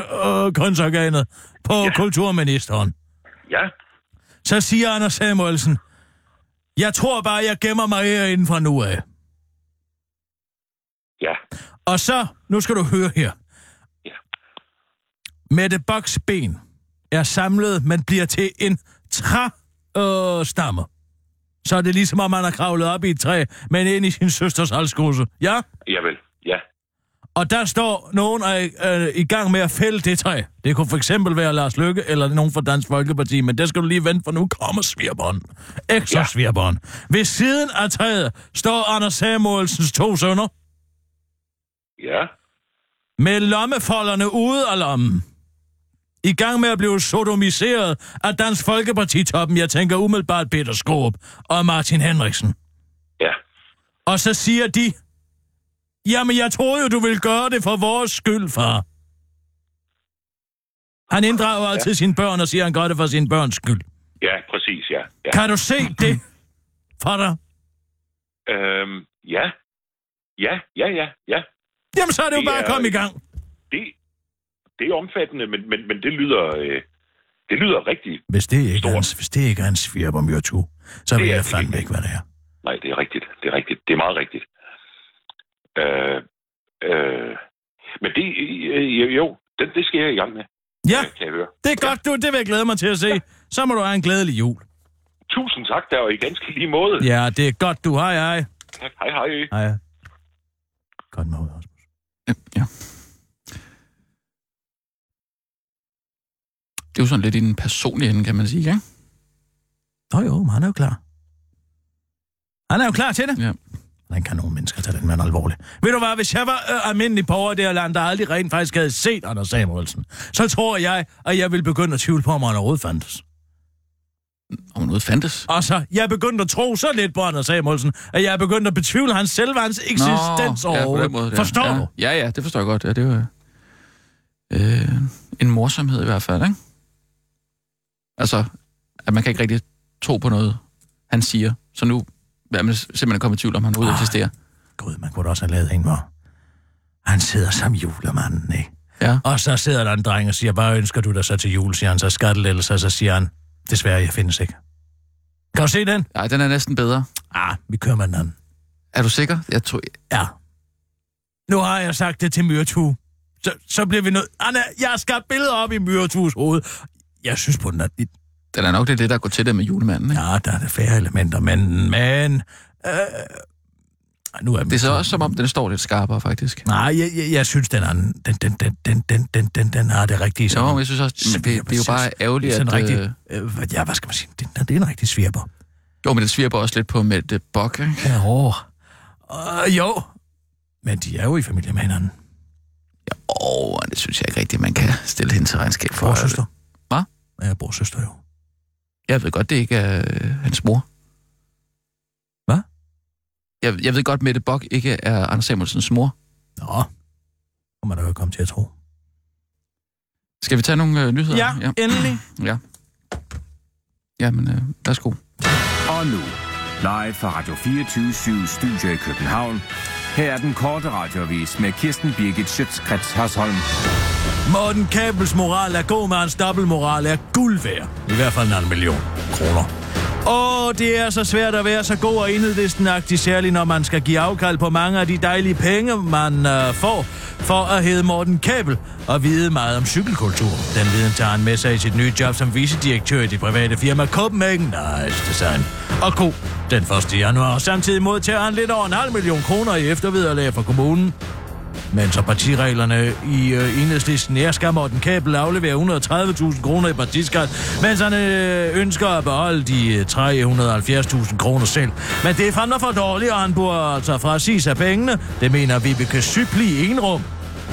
øh, kønsorganet på ja. kulturministeren. ja, Så siger Anders Samuelsen, jeg tror bare, jeg gemmer mig herinde fra nu af. ja, Og så, nu skal du høre her. Ja. Mette Boks ben er samlet, men bliver til en træstamme. Øh, stamme. Så er det ligesom, om man har kravlet op i et træ, men ind i sin søsters halskose. Ja? javel, ja, Og der står nogen er, øh, i gang med at fælde det træ. Det kunne for eksempel være Lars Lykke eller nogen fra Dansk Folkeparti, men det skal du lige vente, for nu kommer svirbånd. Ekstra. Ja. svirbånd. Ved siden af træet står Anders Samuelsens to sønner ja, med lommefolderne ude af lommen. I gang med at blive sodomiseret af Dansk Folkeparti-toppen, jeg tænker umiddelbart Peter Skåb og Martin Henriksen. ja, Og så siger de, jamen jeg troede jo, du ville gøre det for vores skyld, far. Han inddrager altid sine børn og siger, han gør det for sine børns skyld. ja, præcis, ja, ja. Kan du se det for dig? Øhm, ja, ja, ja, ja, ja. Jamen så er det jo Det bare at er- komme i gang. Det, det er omfattende, men, men, men det lyder, øh, det lyder rigtigt. Hvis det ikke, er Stort. en, hvis det ikke er en svirper myrtu, så Det ved er jeg det fandme ikke. hvad det er. Nej, det er rigtigt. Det er rigtigt. Det er meget rigtigt. Øh, øh, men det, øh, jo, det, det skal jeg i gang med, Ja, kan jeg høre. det er godt, du. Det vil jeg glæde mig til at se. Så må du have en glædelig jul. Tusind tak, der og i ganske lige måde. Ja, det er godt, du. Hej, hej. Tak. Hej, hej. Hej. Godt med ud, Rasmus. ja. Det er jo sådan lidt i den personlige ende, kan man sige, ikke? Nå jo, men han er jo klar. Han er jo klar til det. Ja. Hvordan kan nogle mennesker tage den mand alvorligt? Ved du hvad, hvis jeg var øh, almindelig borger i det her land, der aldrig rent faktisk havde set Anders Samuelsen, så tror jeg, at jeg ville begynde at tvivle på, om han overhovedet fandtes. Om noget fandtes. Og så, jeg er begyndt at tro så lidt på Anders Samuelsen, at jeg er begyndt at betvivle hans selve hans eksistens ja, på overhovedet. den måde. Ja. Forstår ja. du? Ja, ja, det forstår jeg godt. Ja, det er jo øh, en morsomhed i hvert fald, ikke? Altså, at man kan ikke rigtig tro på noget, han siger. Så nu hvad man simpelthen er kommet i tvivl om, han overhovedet eksisterer. Gud, man kunne da også have lavet en, hvor han sidder som julemanden, ikke? Ja. Og så sidder der en dreng og siger, hvad ønsker du dig så til jul, siger han, så skattelettelse, og så siger han, desværre, jeg findes ikke. Kan du se den? Nej, den er næsten bedre. Ah, vi kører med den anden. Er du sikker? Jeg tror... Ja. Nu har jeg sagt det til Myrtu. Så, så bliver vi nødt... Anna, jeg har skabt billeder op i Myrtus hoved. Jeg synes på den er... Den er nok det, det der går til det med julemanden, ikke? Ja, der er det færre elementer, men... men øh, nu er Det er så også som om, den står lidt skarpere, faktisk. Nej, jeg, jeg, jeg synes, den, er, den, den, den, den, den, den, den, den har det rigtige. Jo, jeg synes også, det, det, det er jo bare ærgerligt, at... rigtig, Øh, øh, ja, hvad skal man sige? Det, det er en rigtig svirper. jo, men det svirper også lidt på med det bok, ikke? Ja, åh. Uh, jo. Men de er jo i familie med hinanden. Åh, oh, det synes jeg ikke rigtigt, man kan stille hende til regnskab for. Bror og søster. Hvad? Ja, bror og søster jo. Jeg ved godt, det ikke er øh, hans mor. Hvad? Jeg, jeg ved godt, Mette Bok ikke er Anders Samuelsens mor. Nå, må man da jo komme til at tro. Skal vi tage nogle øh, nyheder? Ja, ja. endelig. Ja. Jamen, øh, værsgo. Og nu, live fra Radio 24 Studio i København. Her er den korte radiovis med Kirsten Birgit Schøtzgrads Hasholm. Morten Kabels moral er god, men hans dobbeltmoral er guld værd. I hvert fald en halv million kroner. Og det er så svært at være så god og enhedlistenagtig, særligt når man skal give afkald på mange af de dejlige penge, man øh, får for at hedde Morten Kabel og vide meget om cykelkultur. Den viden tager han med sig i sit nye job som vicedirektør i det private firma Copenhagen Nice Design. Og ko den 1. januar. Samtidig modtager han lidt over en halv million kroner i eftervederlag fra kommunen. Men så partireglerne i øh, enhedslisten er, skal Morten Kabel aflevere 130.000 kroner i partiskat, mens han øh, ønsker at beholde de øh, 370.000 kroner selv. Men det er fandme for dårligt, og han burde altså fra sig af pengene. Det mener Vibeke Sypli Enrum,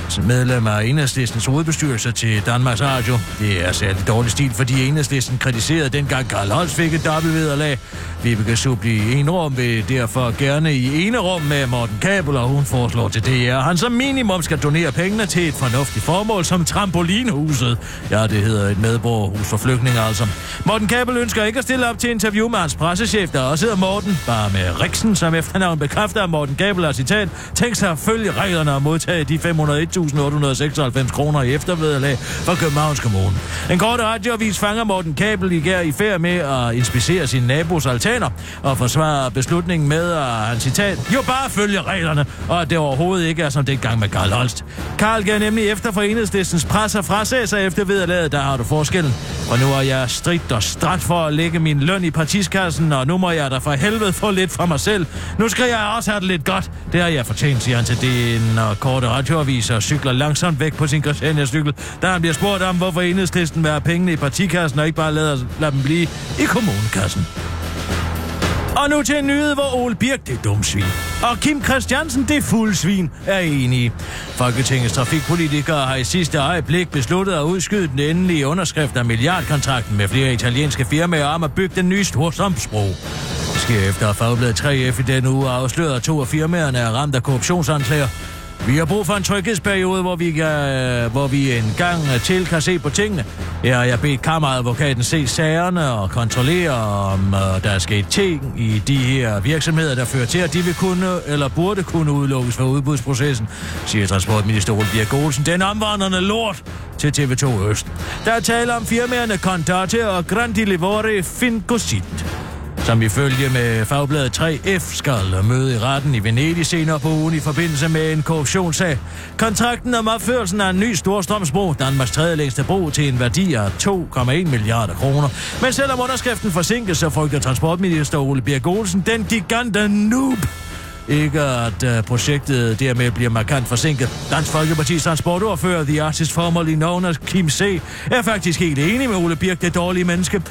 som medlem af Enhedslistens hovedbestyrelse til Danmarks Radio. Det er særligt dårlig stil, fordi Enhedslisten kritiserede dengang Karl Holst fik et dobbeltvederlag. Vibeke Subli Enrum vil derfor gerne i ene rum med Morten Kabel, og hun foreslår til DR, at han som minimum skal donere pengene til et fornuftigt formål som trampolinhuset. Ja, det hedder et medborgerhus for flygtninge altså. Morten Kabel ønsker ikke at stille op til interview med hans pressechef, der også hedder Morten, bare med Riksen, som efternavn bekræfter, at Morten Kabel har citat, tænkt sig at følge reglerne og modtage de 500 1.896 kroner i eftervederlag fra Københavns Kommune. En kort radioavis fanger Morten Kabel i gær i færd med at inspicere sin nabos altaner og forsvare beslutningen med, at han citat, jo bare følger reglerne, og at det overhovedet ikke er som dengang med Karl Holst. Karl gav nemlig efter for enhedslistens pres og frasag sig efter vederlaget, der har du forskellen. Og nu er jeg stridt og stræt for at lægge min løn i partiskassen, og nu må jeg da for helvede få lidt fra mig selv. Nu skal jeg også have det lidt godt. Det har jeg fortjent, siger han til den øh, korte radioavis der cykler langsomt væk på sin Christiania-cykel, da han bliver spurgt om, hvorfor enhedslisten vil have pengene i partikassen og ikke bare lader, lader dem blive i kommunekassen. Og nu til en nyhed, hvor Ole Birk, det er dumsvin. Og Kim Christiansen, det er fuldsvin, er enige. Folketingets trafikpolitikere har i sidste øjeblik besluttet at udskyde den endelige underskrift af milliardkontrakten med flere italienske firmaer om at bygge den nye Storstrømsbro. Det sker efter at fagbladet 3F i denne uge afslører, at to af firmaerne er ramt af korruptionsanklager. Vi har brug for en tryghedsperiode, hvor vi, kan, hvor vi en gang til kan se på tingene. Ja, har jeg bedt kammeradvokaten se sagerne og kontrollere, om øh, der er sket ting i de her virksomheder, der fører til, at de vil kunne eller burde kunne udelukkes fra udbudsprocessen, siger transportminister Ole Birk Olsen. Den omvandrende lort til TV2 Øst. Der er tale om firmaerne Contate og Grandi Livore Fincosit som ifølge med fagbladet 3F skal møde i retten i Venedig senere på ugen i forbindelse med en korruptionssag. Kontrakten om opførelsen af en ny Storstrømsbro, Danmarks tredje længste bro, til en værdi af 2,1 milliarder kroner. Men selvom underskriften forsinkes, så frygter transportminister Ole Birk Olsen den gigante noob ikke at uh, projektet dermed bliver markant forsinket. Dansk Folkeparti's transportordfører, The Artist Formerly Known as Kim C., er faktisk helt enig med Ole Birk, det dårlige menneske.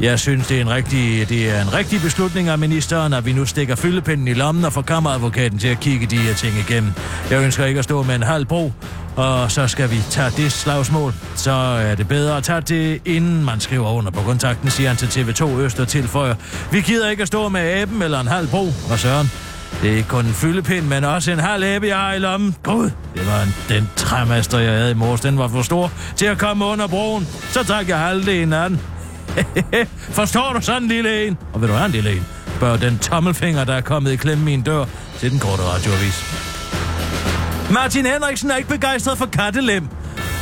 Jeg synes, det er, en rigtig, det er en rigtig beslutning af ministeren, at vi nu stikker fyldepinden i lommen og får kammeradvokaten til at kigge de her ting igennem. Jeg ønsker ikke at stå med en halv bro, og så skal vi tage det slagsmål. Så er det bedre at tage det, inden man skriver under på kontakten, siger han til TV2 Øst og tilføjer. Vi gider ikke at stå med aben eller en halv bro, og Søren. Det er ikke kun en fyldepind, men også en halv æbe, jeg har i lommen. Gud, det var en, den træmaster, jeg havde i morges. Den var for stor til at komme under broen. Så trak jeg halvdelen af den. Forstår du sådan lille en? Og vil du have en lille en? spørger den tommelfinger, der er kommet i klemme min dør til den korte radioavis. Martin Henriksen er ikke begejstret for kattelem.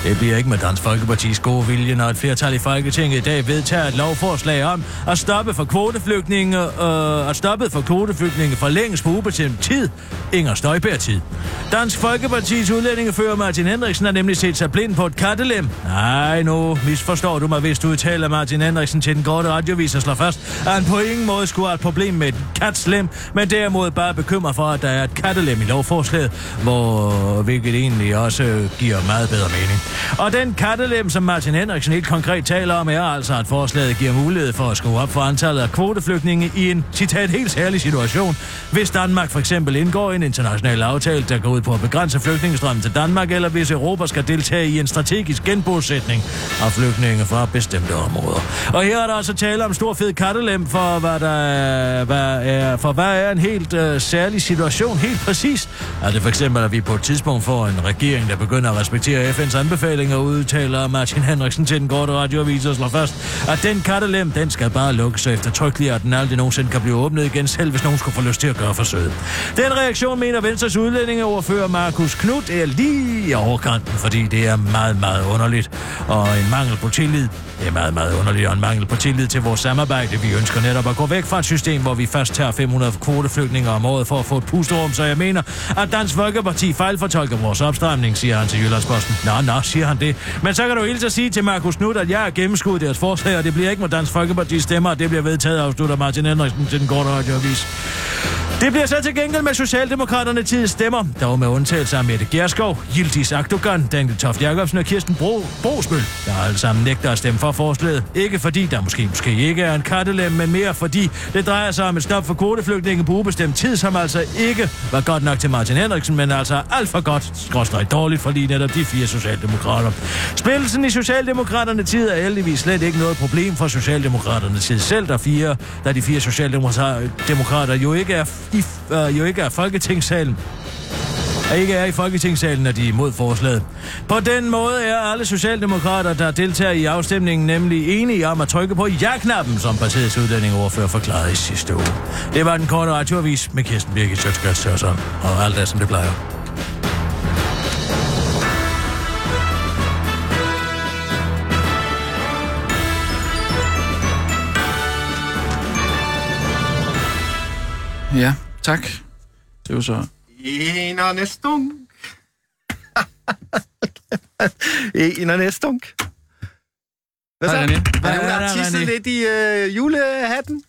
Det bliver ikke med Dansk Folkepartis gode vilje, når et flertal i Folketinget i dag vedtager et lovforslag om at stoppe for kvoteflygtninge, øh, at stoppe for kvoteflygtninge forlænges på ubestemt tid. Inger Støjberg tid. Dansk Folkepartis udlændingefører Martin Henriksen har nemlig set sig blind på et kattelem. Nej, nu misforstår du mig, hvis du udtaler Martin Henriksen til den korte radiovis og slår fast, at han på ingen måde skulle have et problem med et katslem, men derimod bare bekymrer for, at der er et kattelem i lovforslaget, hvor, hvilket egentlig også giver meget bedre mening. Og den kattelem, som Martin Henriksen helt konkret taler om, er altså, at forslaget giver mulighed for at skrue op for antallet af kvoteflygtninge i en, citat, helt særlig situation, hvis Danmark for eksempel indgår en international aftale, der går ud på at begrænse flygtningestrømmen til Danmark, eller hvis Europa skal deltage i en strategisk genbosætning af flygtninge fra bestemte områder. Og her er der altså tale om stor fed kattelem for, hvad der er, hvad er, for hvad er en helt øh, særlig situation helt præcis. Er det for eksempel, at vi på et tidspunkt får en regering, der begynder at respektere FN's anbefalinger, udtaler Martin Henriksen til den korte radioavis og slår fast, at den kattelem, den skal bare lukkes så eftertrykkeligt, at den aldrig nogensinde kan blive åbnet igen, selv hvis nogen skulle få lyst til at gøre forsøget. Den reaktion mener Venstres udlændingeoverfører Markus Knudt er lige i overkanten, fordi det er meget, meget underligt. Og en mangel på tillid. Det er meget, meget underligt, og en mangel på tillid til vores samarbejde. Vi ønsker netop at gå væk fra et system, hvor vi først tager 500 kvoteflygtninge om året for at få et pusterum, så jeg mener, at Dansk Folkeparti fejlfortolker vores opstramning, siger han til Jyllandsposten. Nå, nå, siger han det. Men så kan du helt sige til Markus Knudt, at jeg har gennemskuddet deres forslag, og det bliver ikke med Dansk Folkeparti stemmer, og det bliver vedtaget, afslutter Martin Henriksen til den korte radioavis. Det bliver så til gengæld med Socialdemokraterne tid stemmer, dog med undtagelse af Mette Gerskov, Yildiz Akdogan, Daniel Toft Jacobsen og Kirsten Bro Brosbøl, der alle sammen nægter at stemme for forslaget. Ikke fordi der måske, måske ikke er en kattelem, men mere fordi det drejer sig om et stop for kvoteflygtninge på ubestemt tid, som altså ikke var godt nok til Martin Henriksen, men altså alt for godt, skråstrej dårligt for lige netop de fire socialdemokrater. Spillelsen i Socialdemokraterne tid er heldigvis slet ikke noget problem for Socialdemokraterne tid selv, der, fire, da de fire socialdemokrater jo ikke er i, øh, jo ikke er Folketingssalen at ikke er i Folketingssalen, når de er imod forslaget. På den måde er alle socialdemokrater, der deltager i afstemningen, nemlig enige om at trykke på ja-knappen, som partiets udlændingeordfører forklarede i sidste uge. Det var den korte radioavis med Kirsten Birgit Sjøtskrets og alt det, som det plejer. Ja, tak. Det er jo så... En og næstung. en og næstung. Hvad så? Hvad er Hvad er har der, tisset lidt i øh, julehatten?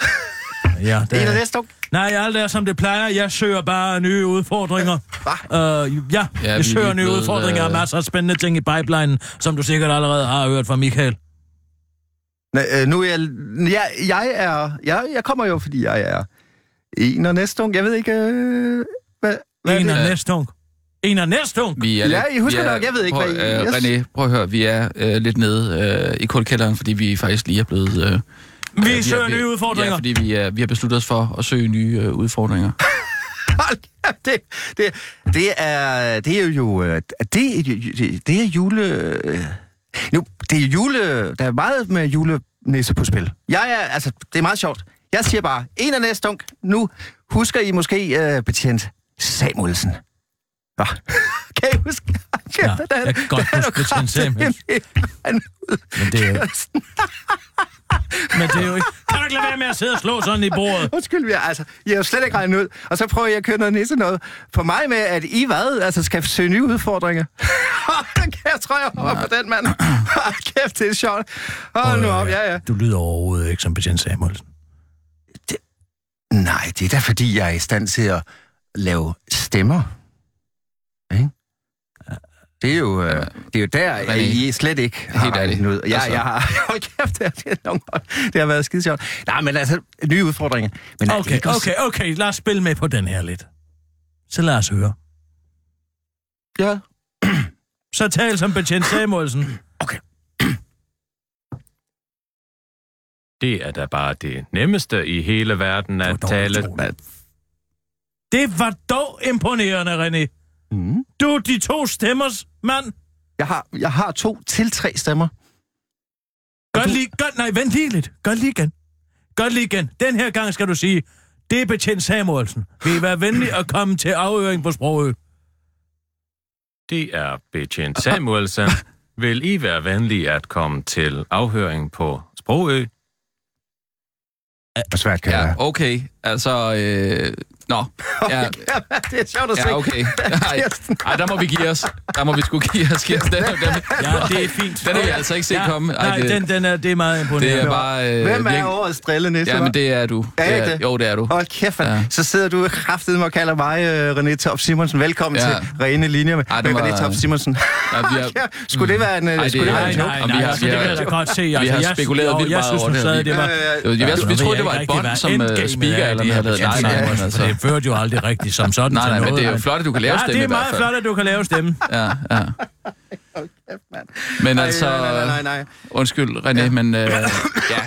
Ja, det En og er... næstung. Nej, alt er, som det plejer. Jeg søger bare nye udfordringer. Uh, ja, Ja, jeg vi- søger er nye blevet, udfordringer og øh, masser af spændende ting i pipelinen, som du sikkert allerede har hørt fra Michael. Nej, øh, nu er jeg, jeg, jeg er, jeg, jeg kommer jo, fordi jeg er en og næstung. Jeg ved ikke, øh, hvad, hvad En er det? næstung. En af næstung. Vi er Ja, I husker vi er, nok, jeg ved ikke, prøv, hvad I- Øh, yes. René, prøv at høre, vi er øh, lidt nede øh, i kuldkælderen, fordi vi faktisk lige er blevet... Øh, Vi øh, søger har- nye udfordringer. Ja, fordi vi, er, vi har besluttet os for at søge nye øh, udfordringer. Det, det, det er, det er jo, øh, det, er jo- det, det er jule, øh, nu, det er jule, der er meget med julenisse på spil. Jeg er, altså, det er meget sjovt. Jeg siger bare, en af næste dunk. Nu husker I måske uh, betjent Samuelsen. Nå. kan I huske? Ja, jeg kan godt huske betjent Samuelsen. Men det er jo, men det er jo ikke... Kan du ikke lade være med at sidde og slå sådan i bordet? Undskyld, jeg, altså, jeg har jo slet ikke regnet ud. Og så prøver jeg at køre noget nisse noget for mig med, at I hvad? Altså, skal søge nye udfordringer. jeg tror, jeg hopper på den, mand. Kæft, det er sjovt. Hold nu op, ja, ja. Du lyder overhovedet ikke som betjent Samuelsen. Nej, det er da fordi, jeg er i stand til at lave stemmer. Ikke? Det er jo, øh, det er jo der, René, I slet ikke har helt ærligt. regnet ud. Ja, Altså. jeg har... Hold kæft, det, er, det, har været skide sjovt. Nej, men altså, nye udfordringer. Men Okay, også- okay, okay. Lad os spille med på den her lidt. Så lad os høre. Ja. Så tal som betjent Samuelsen. Det er da bare det nemmeste i hele verden at tale. Det var dog imponerende, René. Mm. Du er de to stemmers mand. Jeg har, jeg har to til tre stemmer. Gør lige, gør, nej, vent lige lidt. Gør lige igen. Gør lige igen. Den her gang skal du sige, det er betjent Samuelsen. Vil I være venlig at komme til afhøring på Sprogø? Det er betjent Samuelsen. Vil I være venlige at komme til afhøring på Sprogø? Hvor svært kan det Ja, være? okay. Altså, øh, nå. Ja, det er sjovt at se. ja okay. Ej, ej, der må vi give os. Der må vi sgu give os. Den, den, den, Ja, det er fint. den har vi altså ikke set komme. Nej, det, den, den er, det er meget det imponerende. er bare... Øh, Hvem er årets drillenisse? Ja, men det er du. Er jeg Det ikke det? Jo, det er du. Hold kæft, ja. Ja. Så sidder du kraftigt og kalder mig uh, René Top Simonsen. Velkommen ja. Ja. til Rene Linjer med, Ej, med det var- René Top Simonsen. Ja, vi har, ja, skulle det være en, uh, Ej, det skulle det er- være en Nej, nej, nej, vi har- altså, vi det har- kan jeg da godt se. vi Altså, har jeg- spekuleret jo, vildt jeg meget synes, over det det. Øh, jeg, jeg, Altså, vi troede, det var jeg et bånd, rigtig, som speaker er eller noget det Nej, nej, altså... Førte jo aldrig rigtigt som sådan Nej, nej, men det er jo flot, at du kan lave Ja, stemme det er meget flot, at du kan lave stemme. Ja, ja. Men altså... Nej, nej, nej, nej. Undskyld, René, men... Øh, ja.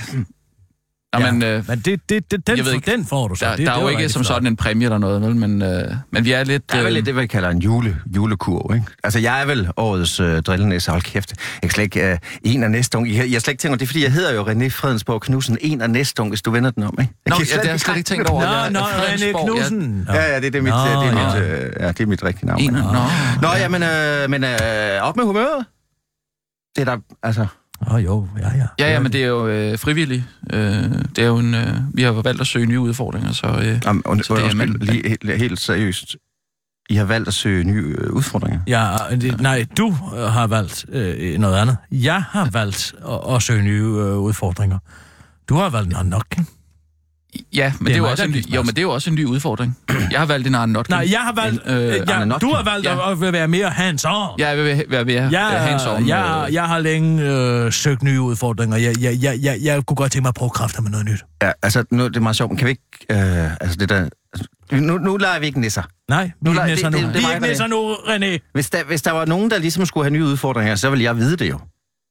Nå, men, øh, Men det, det, det, den, ikke. den får du så. der, det, der det er jo ikke som sådan en præmie eller noget, vel? Men, øh, men vi er lidt... Der er vel Øh, lidt det, vi kalder en jule, julekurv, ikke? Altså, jeg er vel årets øh, drillenæse, hold kæft. Jeg er slet ikke øh, en af næste unge. Jeg, jeg slet ikke tænkt over det, er fordi jeg hedder jo René Fredensborg Knudsen, en af næste unge, hvis du vender den om, ikke? Jeg Nå, ja, det har jeg slet ikke tænkt over. Nå, nå, René ja. Knudsen. Ja, ja, det, det er mit, Nå, øh, det er mit, ja. øh, ja, det er mit rigtige navn. En. Nå, ja, men, øh, men øh, op med humøret. Det er der, altså... Åh, oh, jo, ja, ja. Ja, ja, men det er jo øh, frivilligt. Øh, det er jo en, øh, vi har valgt at søge nye udfordringer, så... Øh, Om, und, Så det er undskyld, man- lige, helt, helt seriøst. I har valgt at søge nye øh, udfordringer. Ja, det, nej, du øh, har valgt øh, noget andet. Jeg har valgt at, at søge nye øh, udfordringer. Du har valgt nok. Ja, men det, er er jo også en, ny- jo, men det er jo også en ny udfordring. Jeg har valgt en Arne Notkin. Nej, jeg har valgt, En, øh, ja, Arne du har valgt Ja. at, være mere hands-on. Jeg vil være mere ja, hands-on. jeg, øh, jeg har længe øh, søgt nye udfordringer. Jeg, jeg, jeg, jeg, jeg kunne godt tænke mig at prøve kræfter med noget nyt. Ja, altså, nu, det er meget sjovt, men kan vi ikke... Øh, altså, det der... Altså, nu, nu leger vi ikke nisser. Nej, vi Nu er lader- ikke nisser det- nu. det- det Vi er ikke nisser nu, René. Hvis der, hvis der var nogen, der ligesom skulle have nye udfordringer, så ville jeg vide det jo.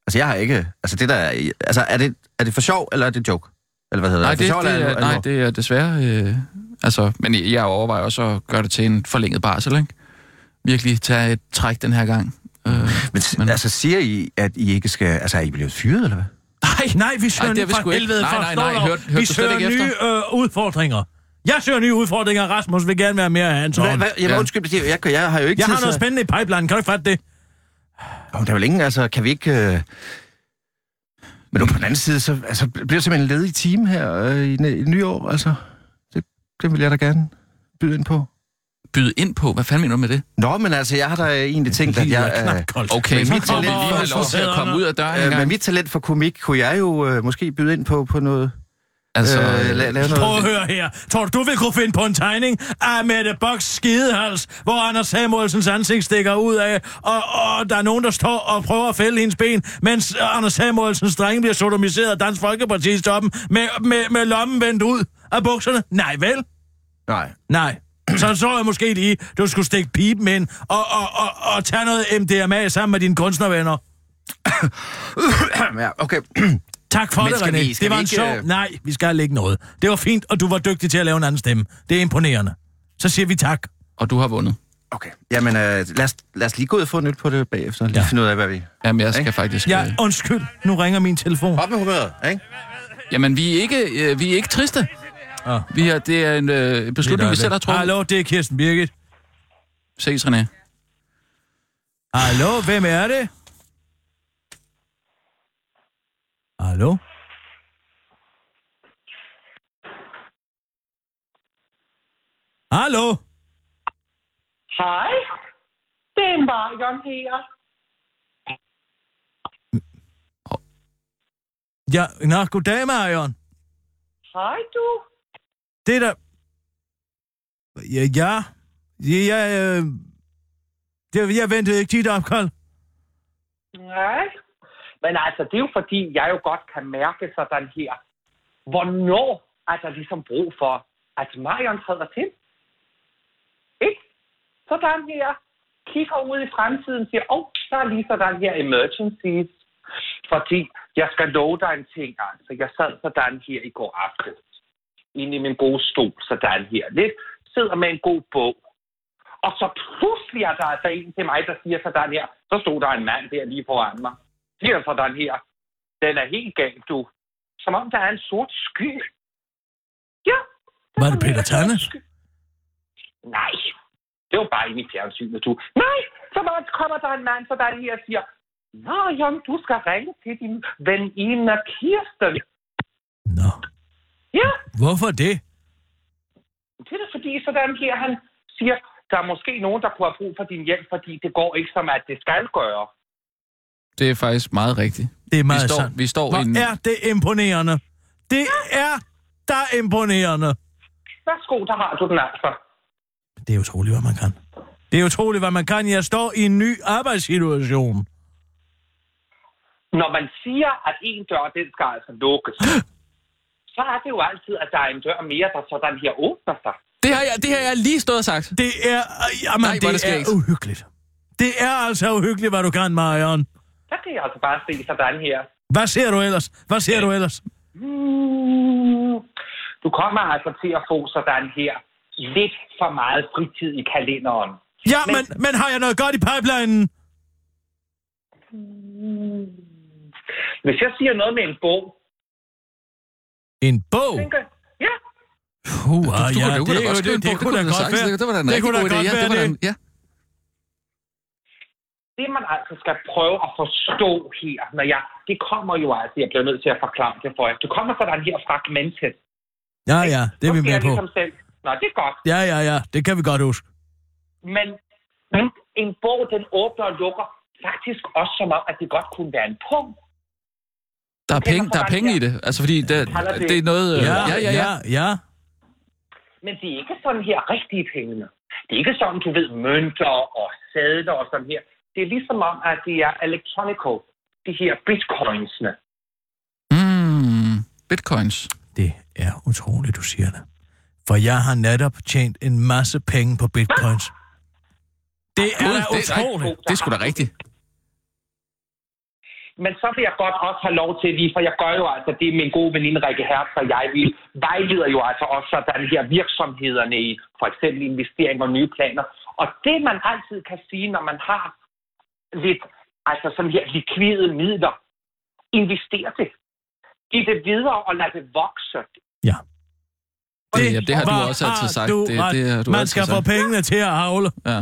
Altså, jeg har ikke... Altså, det der... er- Altså, er det, er det for sjov, eller er det joke? Eller hvad hedder Nej, det? det, det, er, nej, det er desværre... Øh, altså, men jeg overvejer også at gøre det til en forlænget barsel, ikke? Virkelig tage et træk den her gang. Øh, Men, Men- altså, siger I, at I ikke skal... Altså, er I blevet fyret, eller hvad? nej, Nej, vi søger det er vi for helvede Nej, for nej, nej, stå hørte- hørte Vi søger ikke nye øh, udfordringer. Jeg søger nye udfordringer. Rasmus vil gerne være mere. Hvad, hvad, jamen, Ja. undskyld, det- jeg, jeg har jo ikke Jeg tid har noget spændende i pipeline. Kan du ikke fatte det? Om der er vel ingen, altså, kan vi ikke... Øh... Men nu på den anden side, så altså, bliver det simpelthen en ledig time her øh, i, i nyår, altså. Det, det vil jeg da gerne byde ind på. byde ind på. Hvad fanden mener du med det? Nå, men altså, jeg har da egentlig tænkt, at jeg... Øh. Okay, Men vi mit talent lige for have lov til at komme ud af døren en øh, gang. mit talent for komik, kunne jeg jo øh, måske byde ind på, på noget... Altså, øh, la- lave noget... Prøv at høre her. Tror du, du vil kunne finde på en tegning af Mette Boks skidehals, hvor Anders Samuelsens ansigt stikker ud af, og, og der er nogen, der står og prøver at fælde hendes ben, mens Anders Samuelsens dreng bliver sodomiseret af Dansk Folkeparti's toppen med, med, med lommen vendt ud af bukserne? Nej, vel? Nej. Nej. Så så jeg måske lige, du skulle stikke pipen ind og, og, og, og tage noget MDMA sammen med dine kunstnervenner. ja, okay. Tak for det, René. vi- det var en ikke, sjov... øh, Nej, vi skal ikke noget. Det var fint, og du var dygtig til at lave en anden stemme. Det er imponerende. Så siger vi tak. og du har vundet. Okay. Jamen, øh, lad, os, lad os lige gå ud og få nyt på det bagefter. Lige Ja. ja. finde ud af, hvad vi... Jamen, jeg skal Ikke? faktisk... Ja, Øh, undskyld. Nu ringer min telefon. Op med humøret, ikke? jamen, vi er ikke, øh, vi er ikke triste. Ah. Vi er, det er en øh, beslutning, vi selv har truffet. Hallo, det er Kirsten Birgit. Ses, René. Hallo, hvem er det? Hallo? Hallo? Hej, det er Marion her. Ja, nå, goddag, Marion. Hej du. Det er der... Ja, ja. Ja, ja øh... jeg ventede ikke dit opkald. Nej. Men altså, det er jo fordi, jeg jo godt kan mærke sådan her, hvornår er der ligesom brug for, at Marion træder til. Ikke? Sådan her. Kigger ud i fremtiden og siger, åh, oh, der er lige sådan her emergencies. Fordi jeg skal love dig en ting, altså. Jeg sad sådan her i går aften. Inde i min gode stol, sådan her. Lidt sidder med en god bog. Og så pludselig er der altså en til mig, der siger sådan her. Så stod der en mand der lige foran mig. Siger sådan her. Den er helt gal, du. Som om der er en sort sky Var det Peter Tanne? Nej, det var bare inde i fjernsynet, du. Nej, så var, kommer der en mand for dig her og siger, Nå, Jan, du skal ringe til din veninde Kirsten. Nå. Ja, Hvorfor det? det er da fordi, sådan her, han siger, der er måske nogen, der kunne have brug for din hjælp, fordi det går ikke som, at det skal gøre. Det er faktisk meget rigtigt. Det er meget vi står, sandt. Vi står. Hvor er det imponerende. Det er da imponerende. Værsgo, der har du den altså. Det er utroligt, hvad man kan. Det er utroligt, hvad man kan. Jeg står i en ny arbejdssituation. Når man siger, at en dør, den skal altså lukkes, så er det jo altid, at der er en dør mere, der sådan her åbner sig. Det har, jeg, det har jeg lige stået og sagt. Det er... Jamen, Nej, det, det er uhyggeligt. Det er altså uhyggeligt, hvad du kan, Marion. Så kan jeg altså bare se sådan her. Hvad ser du ellers? Hvad ser du ellers? Hmm, Du kommer altså til at få sådan her lidt for meget fritid i kalenderen. Ja, men, men har jeg noget godt i pipelinen? Hvis jeg siger noget med en bog, En bog? tænker ja, Puh, Du, du, ja, det, det kunne da godt sagtens- være. Det var da en Det rigtig kunne da god idé. godt Ja, det var være da det. en- ja. det man altså skal prøve at forstå her, når jeg, det kommer jo altså, jeg bliver nødt til at forklare det for jer. Det kommer sådan her fragmentet. Ja, ja, det er vi med jeg på. Ligesom selv. Nå, det er godt. Ja, ja, ja, det kan vi godt huske. Men, men en bog, den åbner og lukker faktisk også som om, at det godt kunne være en punkt. Der er penge, der er penge i det. Altså, fordi det, det er noget... øh, Ja, ja, ja. ja. ja. Men det er ikke sådan her rigtige penge. Det er ikke sådan, du ved, mønter og sædler og sådan her. Det er ligesom om, at det er electronical. De her bitcoinsene. Mm, bitcoins. Det er utroligt, du siger det. For jeg har netop tjent en masse penge på bitcoins. Det er Gud, utroligt. det er sgu da rigtigt. Men så vil jeg godt også have lov til lige, for jeg gør jo altså, det er min gode veninde Rikke Hertz og jeg, vi vejleder jo altså også sådan her virksomhederne i for eksempel investeringer og nye planer. Og det man altid kan sige, når man har lidt, altså sådan her likvide midler, invester det. Giv det videre og lad det vokse. Ja. Det, ja, det har du også altid sagt. Du det, det har du Man skal få pengene til at havle. Ja.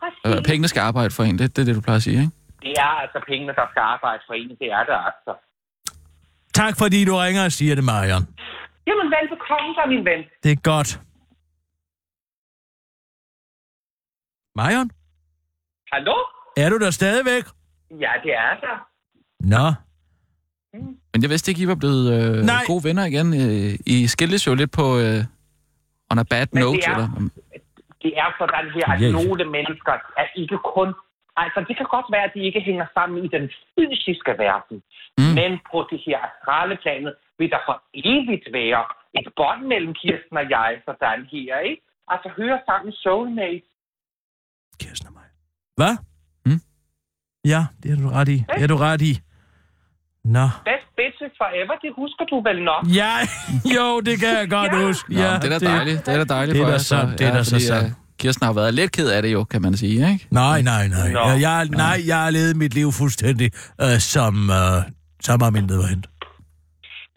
Præcis. Øh, pengene skal arbejde for en. Det, det er det, du plejer at sige, ikke? Det er altså pengene, der skal arbejde for en. Det er det altså. Tak fordi du ringer og siger det, Marion. Jamen, velbekomme så, min ven. Det er godt. Marion, Hallo? Er du der stadigvæk? Ja, det er der. Nå. Men jeg vidste ikke, I var blevet øh, Nej. gode venner igen. Øh, I skildes jo lidt på øh, on a bad Men det note. er- Eller, det er sådan her, at Ja. nogle mennesker er ikke kun... Altså, det kan godt være, at de ikke hænger sammen i den fysiske verden. Mm. Mm. Men på det her astrale planet vil der for evigt være et bånd mellem Kirsten og jeg, sådan her, ikke? Altså, høre sammen soulmate. Kirsten og mig. Hvad? Ja, det er du ret i. Det er du ret i. Nå. Best bitches forever, det husker du vel nok? Ja, jo, det kan jeg godt Ja. huske. Nå, Ja, det er da dejligt. Det er da dejligt det er for da jer, sandt, det er da så sandt. øh, Kirsten har været lidt ked af det jo, kan man sige, ikke? Nej, nej, nej. Nå. Jeg, jeg, nej, jeg har levet mit liv fuldstændig øh, som, øh, som om intet var hent.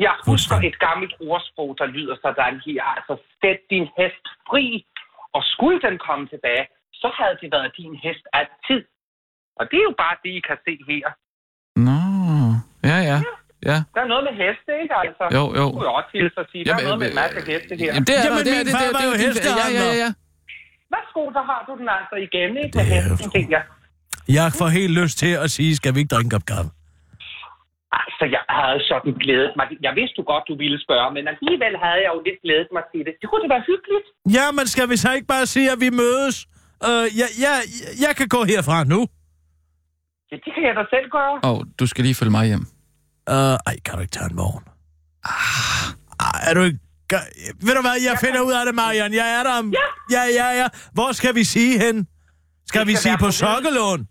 Jeg husker et gammelt ordsprog, der lyder sådan her. Altså, sæt din hest fri, og skulle den komme tilbage, så havde det været din hest altid. Og det er jo bare det, I kan se her. Nå, ja, ja. Ja, Der er noget med heste, ikke altså? jo, jo. Det kunne jeg også hilse at sige. Der er noget med en masse heste her. Jamen, det er Jamen, der, det, min det, far det, var det, jo det, det, ja, ja, ja, ja. Værsgo, der har du den altså igen, ikke? Det Med er hesten, tænker jeg. Jeg får helt lyst til at sige, skal vi ikke drikke en kop kaffe? Altså, jeg havde sådan glædet mig. Jeg vidste du godt, du ville spørge, men alligevel havde jeg jo lidt glædet mig til det. Det kunne da være hyggeligt. Ja, men skal vi så ikke bare sige, at vi mødes? Øh, ja, ja, jeg kan gå herfra nu. Ja, det kan jeg da selv gøre. Og du skal lige følge mig hjem. Øh, ej, kan du ikke tage en vogn? Ah, er du ikke... Gør- Ved du hvad, jeg finder ud af det, Marian. Jeg er der om... Ja. Ja, ja, ja. Hvor skal vi sige hen? Skal Det vi sige på Sokkelån?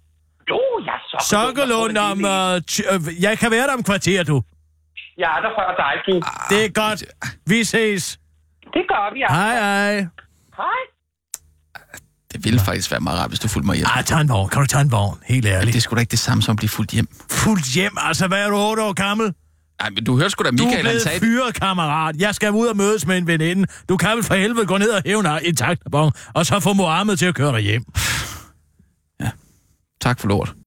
Jo, ja. Sokkelån om... Øh, ty- øh, jeg kan være der om kvarter, du. Jeg er der før dig, du. Det er godt. Vi ses. Det gør vi, altså. Hej, hej. Hej. Det ville faktisk være meget rart, hvis du fulgte mig hjem. Ej, tag en vogn. Kan du tage en vogn? Helt Det ærligt. er sgu da ikke det samme som at blive fuldt hjem. Fuldt hjem. Altså, hvad er du, otte år gammel? Ej, men du hørte sgu da, Du er Michael, han blevet sagde... fyret, kammerat. Jeg skal ud og mødes med en veninde. Du kan vel for helvede gå ned og hæve en taxabon, og så få Mohammed til at køre dig hjem. Tak for lort.